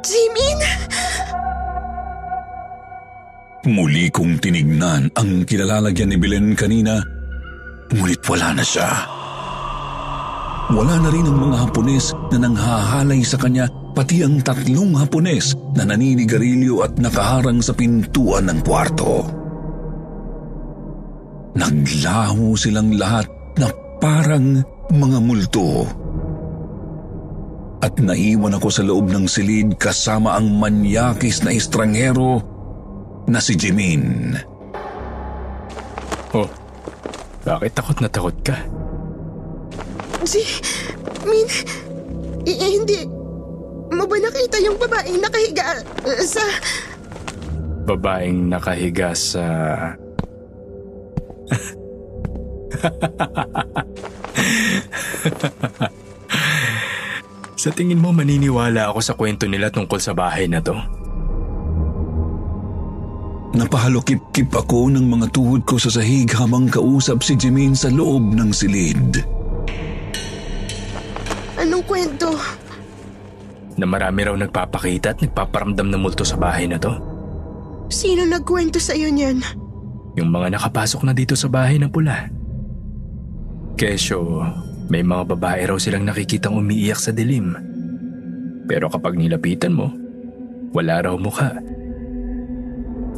Speaker 2: Jimin?
Speaker 3: Muli kong tinignan ang kinalalagyan ni Belen kanina, ngunit wala na siya. Wala na rin ang mga hapunes na nanghahalay sa kanya, pati ang tatlong hapunes na naninigarilyo at nakaharang sa pintuan ng kwarto. Naglaho silang lahat na parang mga multo. At naiwan ako sa loob ng silid kasama ang manyakis na estranghero na si Jimin.
Speaker 1: Oh, bakit takot na takot ka?
Speaker 2: Jimin? Eh, hindi. Mo ba nakita yung babaeng nakahiga uh, sa...
Speaker 1: Babaeng nakahiga sa... sa tingin mo maniniwala ako sa kwento nila tungkol sa bahay na to?
Speaker 3: Napahalukip-kip ako ng mga tuhod ko sa sahig habang kausap si Jimin sa loob ng silid.
Speaker 2: Anong kwento?
Speaker 1: Na marami raw nagpapakita at nagpaparamdam ng multo sa bahay na to?
Speaker 2: Sino nagkwento sa iyo niyan?
Speaker 1: Yung mga nakapasok na dito sa bahay na pula. Kesyo, may mga babae raw silang nakikitang umiiyak sa dilim. Pero kapag nilapitan mo, wala raw mukha.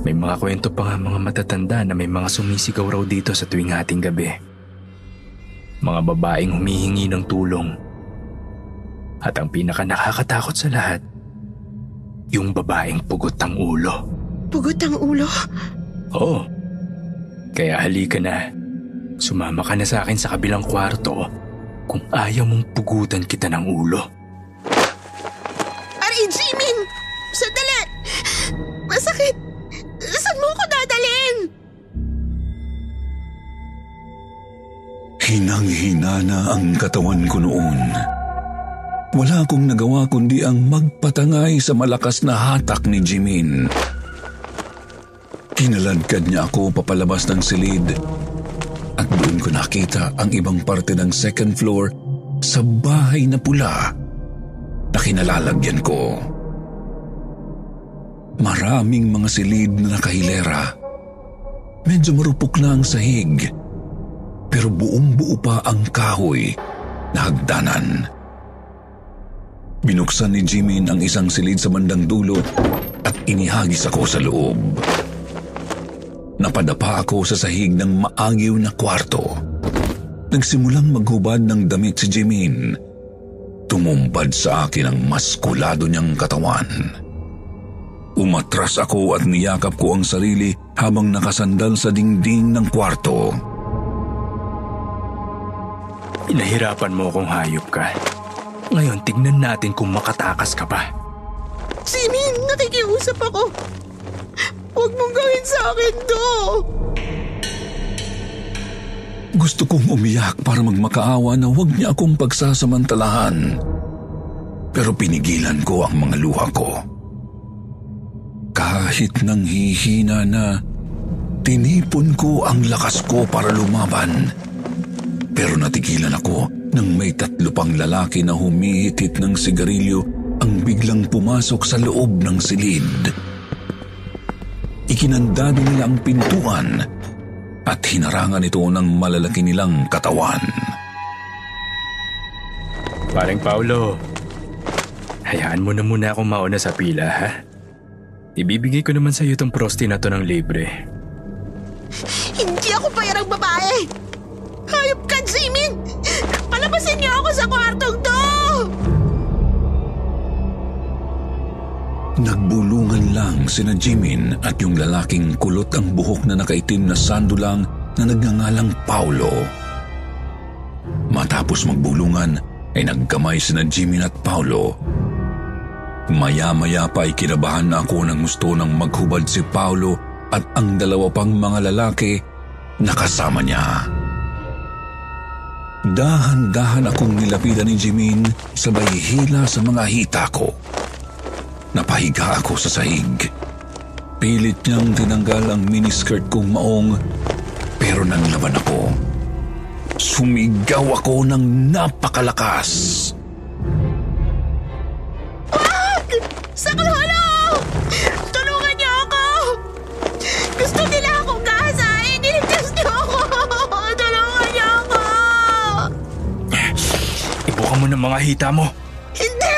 Speaker 1: May mga kwento pa nga mga matatanda na may mga sumisigaw raw dito sa tuwing hating gabi. Mga babaeng humihingi ng tulong. At ang pinaka nakakatakot sa lahat, yung babaeng pugot ang ulo.
Speaker 2: Pugot ang ulo?
Speaker 1: Oo. Kaya halika na. Sumama ka na sa akin sa kabilang kwarto kung ayaw mong pugutan kita ng ulo.
Speaker 2: Ari, Jimin! Sandali! Masakit! Saan mo ko dadalhin?
Speaker 3: Hinang-hina na ang katawan ko noon. Wala akong nagawa kundi ang magpatangay sa malakas na hatak ni Jimin. Kinaladkad niya ako papalabas ng silid at doon ko nakita ang ibang parte ng second floor sa bahay na pula na kinalalagyan ko. Maraming mga silid na nakahilera. Medyo marupok na ang sahig, pero buong buo pa ang kahoy na hagdanan. Binuksan ni Jimin ang isang silid sa bandang dulo at inihagis ako sa loob. Napadapa ako sa sahig ng maagiw na kwarto. Nagsimulang maghubad ng damit si Jimin. Tumumpad sa akin ang maskulado niyang katawan. Umatras ako at niyakap ko ang sarili habang nakasandal sa dingding ng kwarto.
Speaker 1: Inahirapan mo kung hayop ka. Ngayon, tignan natin kung makatakas ka pa.
Speaker 2: Jimin, nakikiusap ako. Huwag mong gawin sa akin to.
Speaker 3: Gusto kong umiyak para magmakaawa na huwag niya akong pagsasamantalahan. Pero pinigilan ko ang mga luha ko. Kahit nang hihina na, tinipon ko ang lakas ko para lumaban. Pero natigilan ako nang may tatlo pang lalaki na humihitit ng sigarilyo ang biglang pumasok sa loob ng silid. Ikinandado nila ang pintuan at hinarangan ito ng malalaki nilang katawan.
Speaker 1: Paring Paulo, hayaan mo na muna akong mauna sa pila, ha? Ibibigay ko naman sa iyo tong prosti na to ng libre.
Speaker 2: Hindi ako bayarang babae. Hayop ka, Jimin! Palabasin niyo ako sa kwartong to!
Speaker 3: Nagbulungan lang sina Jimin at yung lalaking kulot ang buhok na nakaitim na sandulang na nagngangalang Paulo. Matapos magbulungan ay nagkamay sina Jimin at Paulo. Maya-maya pa ay kinabahan na ako ng gusto ng maghubad si Paulo at ang dalawa pang mga lalaki na kasama niya. Dahan-dahan akong nilapidan ni Jimin sabay hila sa mga hita ko. Napahiga ako sa sahig. Pilit niyang tinanggal ang miniskirt kong maong pero nang laban ako, sumigaw ako ng napakalakas.
Speaker 2: Wag! Saklulo! Tulungan niyo ako! Gusto nila akong gahasain! Niligtas niyo ako! Tulungan niyo ako!
Speaker 1: Ibuka mo ng mga hita mo.
Speaker 2: Hindi!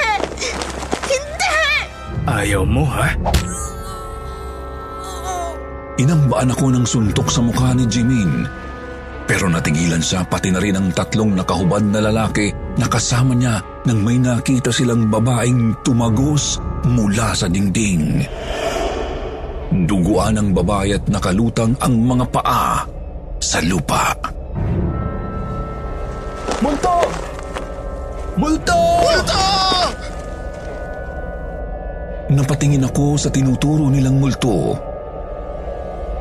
Speaker 1: Ayaw mo, ha?
Speaker 3: Inambaan ako ng suntok sa mukha ni Jimin. Pero natigilan siya pati na rin ang tatlong nakahubad na lalaki na kasama niya nang may nakita silang babaeng tumagos mula sa dingding. Duguan ng babae at nakalutang ang mga paa sa lupa.
Speaker 1: Multo! Multo!
Speaker 5: Multo!
Speaker 3: Napatingin ako sa tinuturo nilang multo.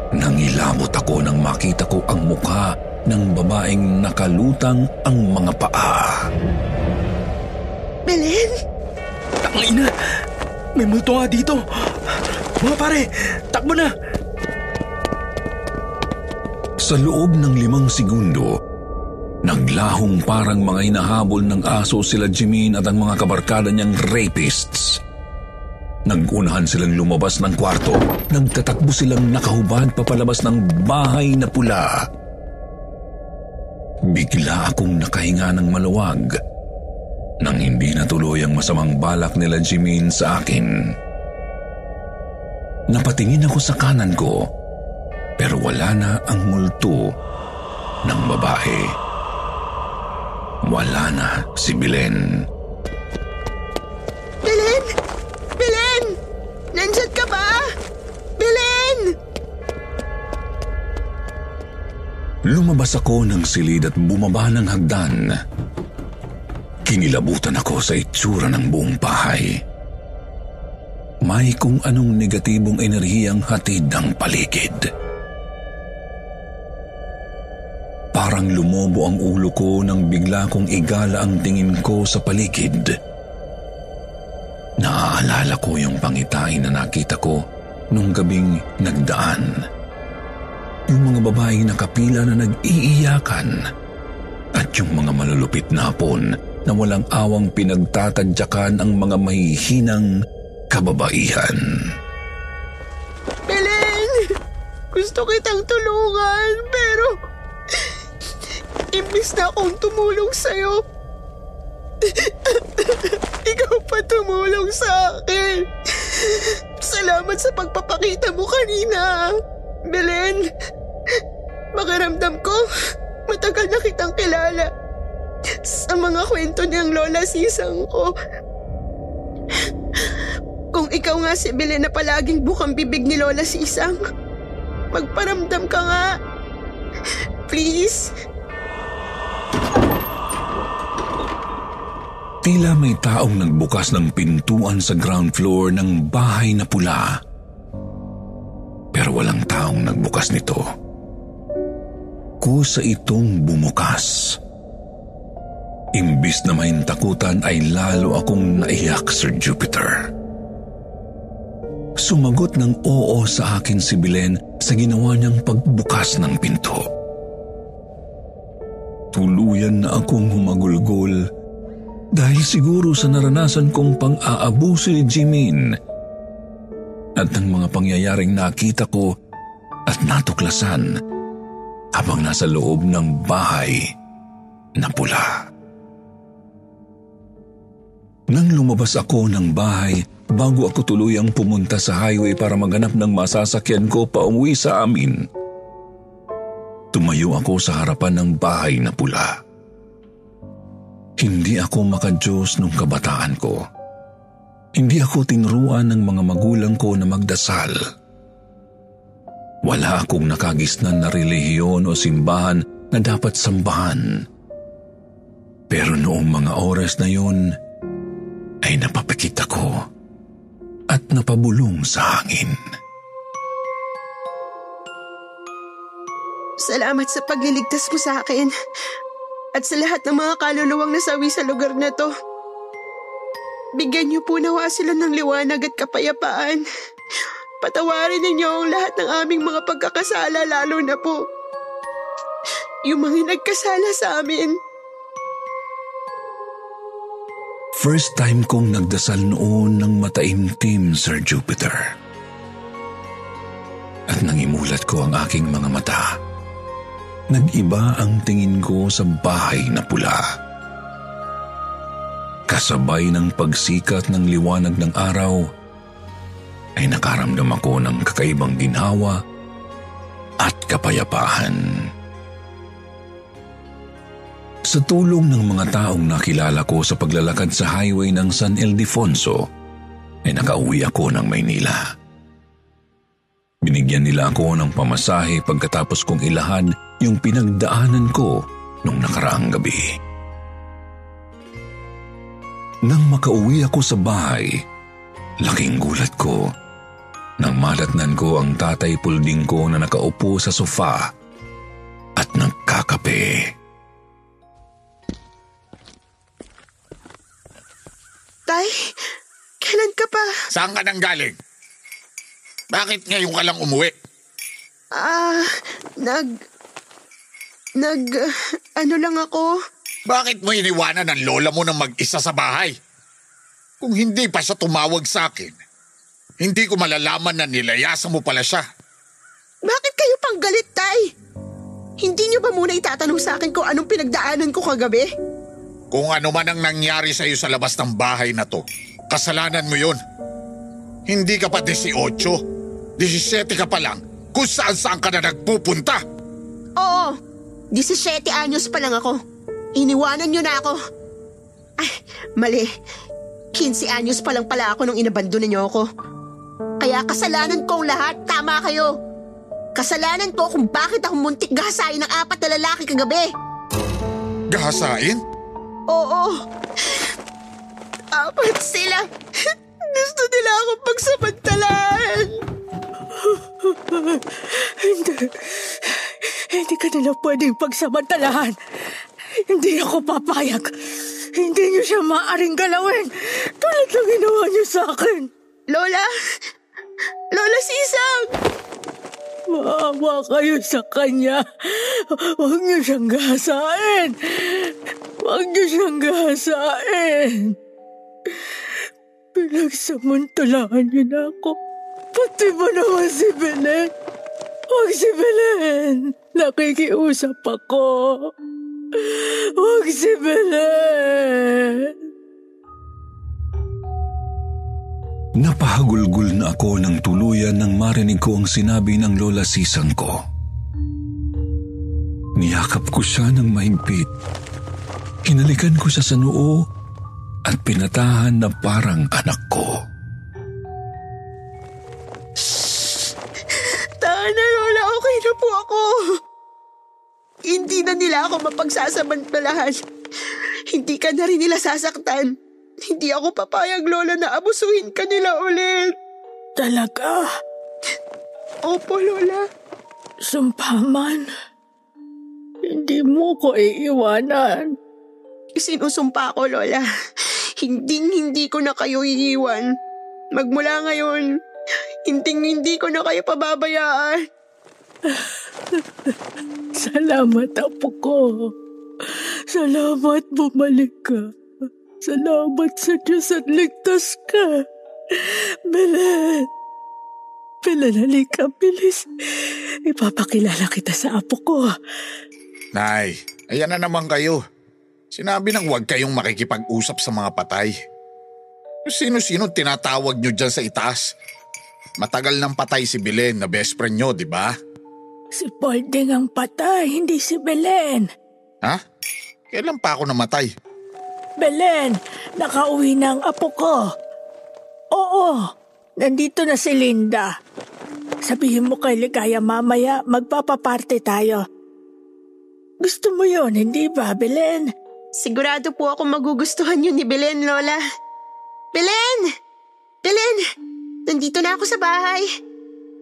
Speaker 3: Nangilabot ako nang makita ko ang mukha ng babaeng nakalutang ang mga paa.
Speaker 2: Belen?
Speaker 1: Tangina! May multo nga dito! Mga pare, takbo na!
Speaker 3: Sa loob ng limang segundo, naglahong parang mga inahabol ng aso sila Jimin at ang mga kabarkada niyang rapists. Nagunahan silang lumabas ng kwarto. Nagtatakbo silang nakahubad papalabas ng bahay na pula. Bigla akong nakahinga ng maluwag nang hindi natuloy ang masamang balak nila Jimin sa akin. Napatingin ako sa kanan ko pero wala na ang multo ng babae. Wala na si Belen.
Speaker 2: Belen!
Speaker 3: Lumabas ako ng silid at bumaba ng hagdan. Kinilabutan ako sa itsura ng buong bahay. May kung anong negatibong enerhiyang hatid ang paligid. Parang lumobo ang ulo ko nang bigla kong igala ang tingin ko sa paligid. Naaalala ko yung pangitain na nakita ko nung gabing nagdaan. Yung mga babaeng nakapila na nag-iiyakan at yung mga malulupit na hapon na walang awang pinagtatadyakan ang mga mahihinang kababaihan.
Speaker 2: Belen! Gusto kitang tulungan, pero... Imbis na akong tumulong sa'yo, ikaw pa tumulong sa akin. Sa salamat sa pagpapakita mo kanina. Belen, makiramdam ko, matagal na kitang kilala. Sa mga kwento niyang lola sisang ko. Kung ikaw nga si Belen na palaging bukang bibig ni lola sisang, magparamdam ka nga. Please.
Speaker 3: Tila may taong nagbukas ng pintuan sa ground floor ng bahay na pula. Pero walang taong nagbukas nito. Kusa itong bumukas. Imbis na mahintakutan ay lalo akong naiyak, Sir Jupiter. Sumagot ng oo sa akin si Belen sa ginawa niyang pagbukas ng pinto. Tuluyan na akong humagulgol dahil siguro sa naranasan kong pang-aabuso ni Jimin at ng mga pangyayaring nakita ko at natuklasan habang nasa loob ng bahay na pula. Nang lumabas ako ng bahay, bago ako tuluyang pumunta sa highway para maghanap ng masasakyan ko pa umuwi sa amin, tumayo ako sa harapan ng bahay na pula. Hindi ako makadyos nung kabataan ko. Hindi ako tinuruan ng mga magulang ko na magdasal. Wala akong nakagisnan na relihiyon o simbahan na dapat sambahan. Pero noong mga oras na yun, ay napapikit ako at napabulong sa hangin.
Speaker 2: Salamat sa pagliligtas mo sa akin at sa lahat ng mga kaluluwang nasawi sa lugar na to. Bigyan niyo po nawa sila ng liwanag at kapayapaan. Patawarin ninyo ang lahat ng aming mga pagkakasala lalo na po. Yung mga nagkasala sa amin.
Speaker 3: First time kong nagdasal noon ng mataimtim, Sir Jupiter. At nangimulat ko ang aking mga mata. Nag-iba ang tingin ko sa bahay na pula. Kasabay ng pagsikat ng liwanag ng araw, ay nakaramdam ako ng kakaibang ginhawa at kapayapaan. Sa tulong ng mga taong nakilala ko sa paglalakad sa highway ng San Ildefonso, ay nakauwi ako ng Maynila. Binigyan nila ako ng pamasahe pagkatapos kong ilahad yung pinagdaanan ko nung nakaraang gabi. Nang makauwi ako sa bahay, laking gulat ko nang malatnan ko ang tatay pulding ko na nakaupo sa sofa at nagkakape.
Speaker 2: Tay, kailan ka pa?
Speaker 5: Saan ka nang galing? Bakit ngayon ka lang umuwi?
Speaker 2: Ah, nag... Nag... ano lang ako?
Speaker 5: Bakit mo iniwanan ng lola mo ng mag-isa sa bahay? Kung hindi pa siya tumawag sa akin, hindi ko malalaman na nilayasan mo pala siya.
Speaker 2: Bakit kayo pang galit, Tay? Hindi niyo ba muna itatanong sa akin kung anong pinagdaanan ko kagabi?
Speaker 5: Kung ano man ang nangyari sa iyo sa labas ng bahay na to, kasalanan mo yun. Hindi ka pa 18, 17 ka pa lang kung saan saan ka na nagpupunta.
Speaker 2: Oo, 17 anyos pa lang ako. Iniwanan niyo na ako. Ay, mali. 15 anyos pa lang pala ako nung inabandon niyo ako. Kaya kasalanan ko ang lahat, tama kayo. Kasalanan ko kung bakit ako muntik gahasain ng apat na lalaki kagabi.
Speaker 5: Gahasain?
Speaker 2: Oo. Apat sila. Gusto nila akong pagsamantalahan.
Speaker 4: Hindi. Hindi ka nila pwedeng pagsamantalahan. Hindi ako papayag. Hindi niyo siya maaring galawin. Tulad ng ginawa niyo sa akin.
Speaker 2: Lola! Lola Sisang!
Speaker 4: Maawa kayo sa kanya. Huwag niyo siyang gahasain. Huwag niyo siyang gahasain. Pinagsamantalahan niyo na ako. Pati mo naman si Belen. Huwag si Belen. Nakikiusap ako. Huwag si Belen.
Speaker 3: Napahagulgul na ako ng tuluyan nang marinig ko ang sinabi ng lola sisang ko. Niyakap ko siya ng mahigpit. Hinalikan ko siya sa noo at pinatahan na parang anak ko.
Speaker 2: Tana, Lola, okay na po ako. Hindi na nila ako mapagsasamantalahan. Hindi ka na rin nila sasaktan. Hindi ako papayag, Lola, na abusuhin ka nila ulit.
Speaker 4: Talaga?
Speaker 2: Opo, Lola.
Speaker 4: Sumpaman. Hindi mo ko iiwanan.
Speaker 2: Sinusumpa ko, Lola. Hindi hindi ko na kayo iiwan. Magmula ngayon, hindi hindi ko na kayo pababayaan.
Speaker 4: Salamat, apo ko. Salamat bumalik ka. Salamat sa Diyos at ligtas ka. Belen. Belen, halika, bilis. Ipapakilala kita sa apo ko.
Speaker 5: Nay, ayan na naman kayo. Sinabi nang huwag kayong makikipag-usap sa mga patay. Sino-sino tinatawag nyo dyan sa itaas? Matagal nang patay si Belen na best friend nyo, di ba?
Speaker 4: Si Paulding ang patay, hindi si Belen.
Speaker 5: Ha? Kailan pa ako namatay?
Speaker 4: Belen, nakauwi na ang apo ko. Oo, nandito na si Linda. Sabihin mo kay Ligaya mamaya, magpapaparte tayo. Gusto mo yon, hindi ba, Belen?
Speaker 2: Sigurado po ako magugustuhan yun ni Belen, Lola. Belen! Belen! Nandito na ako sa bahay.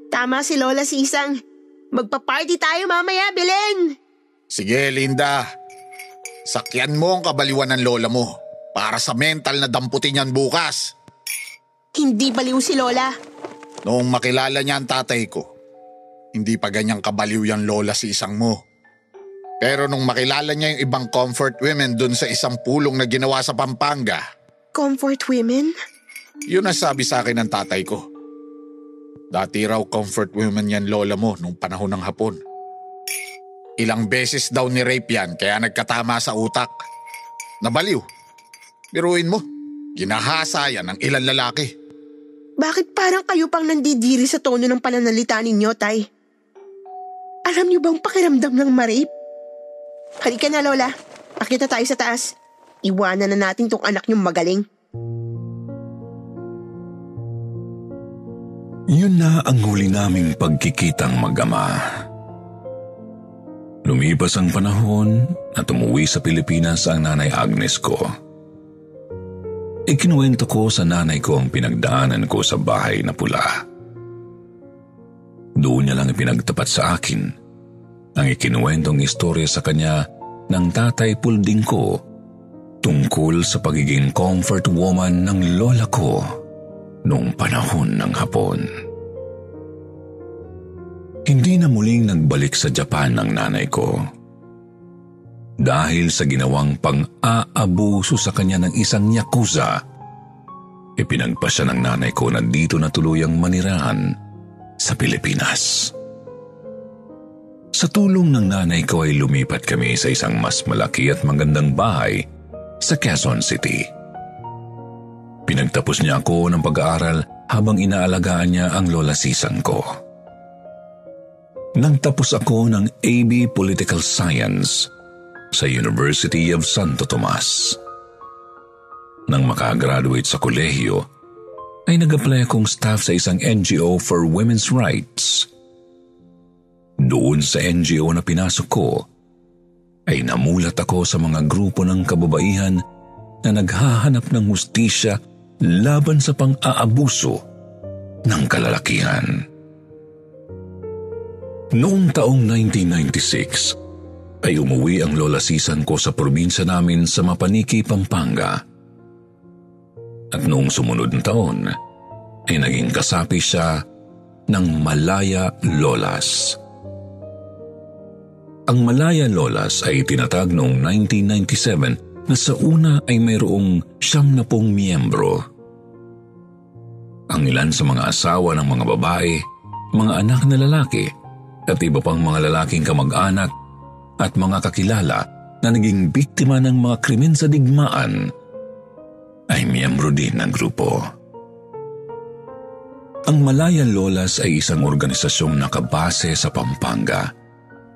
Speaker 2: Tama si Lola Sisang. Magpa-party tayo mamaya, Belen!
Speaker 5: Sige, Linda. Sakyan mo ang kabaliwan ng lola mo para sa mental na damputin yan bukas.
Speaker 2: Hindi baliw si Lola.
Speaker 5: Noong makilala niya ang tatay ko, hindi pa ganyang kabaliw yan lola si isang mo. Pero nung makilala niya yung ibang comfort women dun sa isang pulong na ginawa sa Pampanga,
Speaker 2: Comfort women?
Speaker 5: yun ang sabi sa akin ng tatay ko. Dati raw comfort women yan lola mo nung panahon ng hapon. Ilang beses daw ni rape yan kaya nagkatama sa utak. Nabaliw. Biruin mo, ginahasa yan ng ilang lalaki.
Speaker 2: Bakit parang kayo pang nandidiri sa tono ng pananalita ninyo, Tay? Alam niyo bang pakiramdam ng ma-rape? Halika na, Lola. Akit na tayo sa taas. Iwanan na natin tong anak niyong magaling.
Speaker 3: Yun na ang huli naming pagkikitang mag-ama. Lumipas ang panahon at umuwi sa Pilipinas ang nanay Agnes ko. Ikinuwento ko sa nanay ko ang pinagdaanan ko sa bahay na pula. Doon niya lang ipinagtapat sa akin ang ikinuwentong istorya sa kanya ng tatay pulding ko tungkol sa pagiging comfort woman ng lola ko noong panahon ng hapon. Hindi na muling nagbalik sa Japan ang nanay ko. Dahil sa ginawang pang-aabuso sa kanya ng isang yakuza, ipinagpa siya ng nanay ko na dito na tuluyang manirahan sa Pilipinas. Sa tulong ng nanay ko ay lumipat kami sa isang mas malaki at magandang bahay sa Quezon City. Pinagtapos niya ako ng pag-aaral habang inaalagaan niya ang lola sisang ko. Nang tapos ako ng AB Political Science sa University of Santo Tomas. Nang makagraduate sa kolehiyo, ay nag-apply akong staff sa isang NGO for women's rights. Doon sa NGO na pinasok ko, ay namulat ako sa mga grupo ng kababaihan na naghahanap ng hustisya laban sa pang-aabuso ng kalalakihan. Noong taong 1996, ay umuwi ang lola sisan ko sa probinsya namin sa Mapaniki, Pampanga. At noong sumunod na taon, ay naging kasapi siya ng Malaya Lolas. Ang Malaya Lolas ay tinatag noong 1997 na sa una ay mayroong siyam na pong miyembro. Ang ilan sa mga asawa ng mga babae, mga anak na lalaki, at iba pang mga lalaking kamag-anak at mga kakilala na naging biktima ng mga krimen sa digmaan ay miyembro din ng grupo. Ang Malayan Lolas ay isang organisasyong nakabase sa Pampanga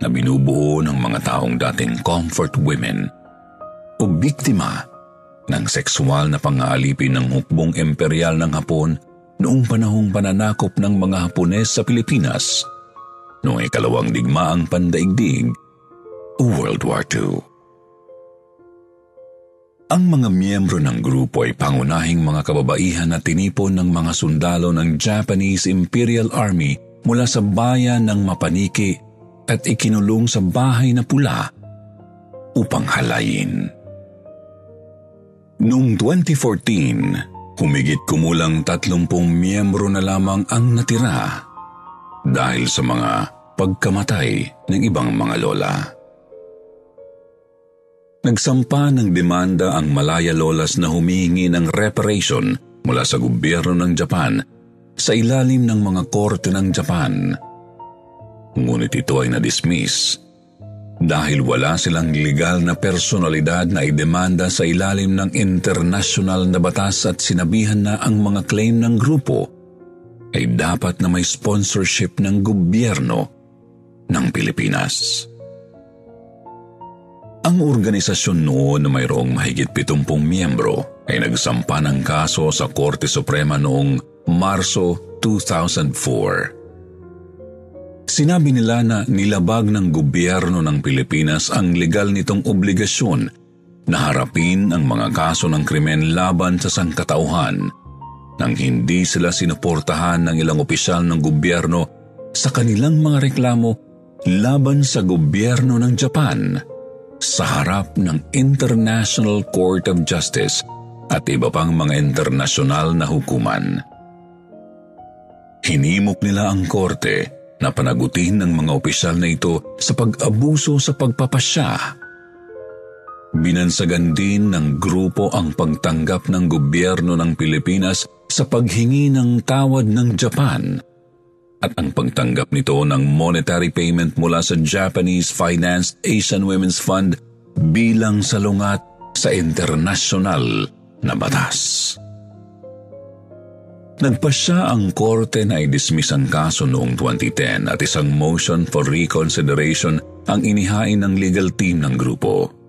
Speaker 3: na binubuo ng mga taong dating comfort women o biktima ng sexual na pang-aalipin ng hukbong imperial ng Hapon noong panahong pananakop ng mga Hapones sa Pilipinas noong ikalawang digmaang pandaigdig World War II. Ang mga miyembro ng grupo ay pangunahing mga kababaihan na tinipon ng mga sundalo ng Japanese Imperial Army mula sa bayan ng Mapaniki at ikinulong sa bahay na pula upang halayin. Noong 2014, humigit kumulang 30 miyembro na lamang ang natira dahil sa mga pagkamatay ng ibang mga lola. Nagsampa ng demanda ang Malaya Lolas na humihingi ng reparation mula sa gobyerno ng Japan sa ilalim ng mga korte ng Japan. Ngunit ito ay na-dismiss dahil wala silang legal na personalidad na idemanda sa ilalim ng international na batas at sinabihan na ang mga claim ng grupo ay dapat na may sponsorship ng gobyerno ng Pilipinas. Ang organisasyon noon na mayroong mahigit 70 miyembro ay nagsampa ng kaso sa Korte Suprema noong Marso 2004. Sinabi nila na nilabag ng gobyerno ng Pilipinas ang legal nitong obligasyon na harapin ang mga kaso ng krimen laban sa sangkatauhan nang hindi sila sinuportahan ng ilang opisyal ng gobyerno sa kanilang mga reklamo laban sa gobyerno ng Japan – sa harap ng International Court of Justice at iba pang mga internasyonal na hukuman. Hinimok nila ang korte na panagutin ng mga opisyal na ito sa pag-abuso sa pagpapasya. Binansagan din ng grupo ang pagtanggap ng gobyerno ng Pilipinas sa paghingi ng tawad ng Japan at ang pagtanggap nito ng monetary payment mula sa Japanese Financed Asian Women's Fund bilang salungat sa international na batas. Nagpasya ang korte na i-dismiss ang kaso noong 2010 at isang motion for reconsideration ang inihain ng legal team ng grupo.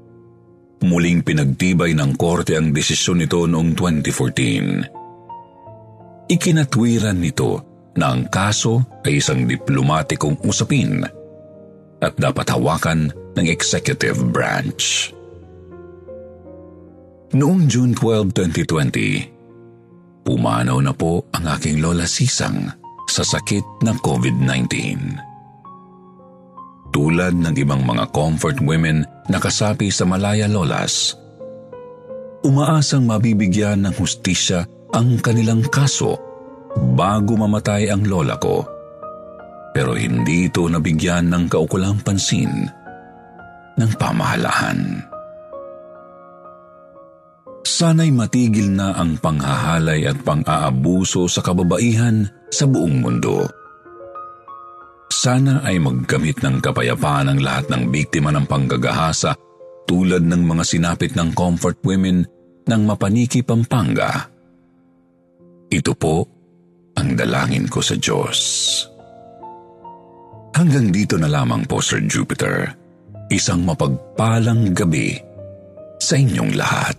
Speaker 3: Muling pinagtibay ng korte ang desisyon nito noong 2014. Ikinatwiran nito na ang kaso ay isang diplomatikong usapin at dapat hawakan ng executive branch. Noong June 12, 2020, pumanaw na po ang aking lola Sisang sa sakit ng COVID-19. Tulad ng ibang mga comfort women na kasapi sa Malaya Lolas, umaasang mabibigyan ng hustisya ang kanilang kaso bago mamatay ang lola ko. Pero hindi ito nabigyan ng kaukulang pansin ng pamahalaan. Sana'y matigil na ang panghahalay at pang-aabuso sa kababaihan sa buong mundo. Sana ay magkamit ng kapayapaan ang lahat ng biktima ng panggagahasa tulad ng mga sinapit ng comfort women ng Mapaniki, Pampanga. Ito po ang dalangin ko sa Diyos. Hanggang dito na lamang po, Sir Jupiter. Isang mapagpalang gabi sa inyong lahat.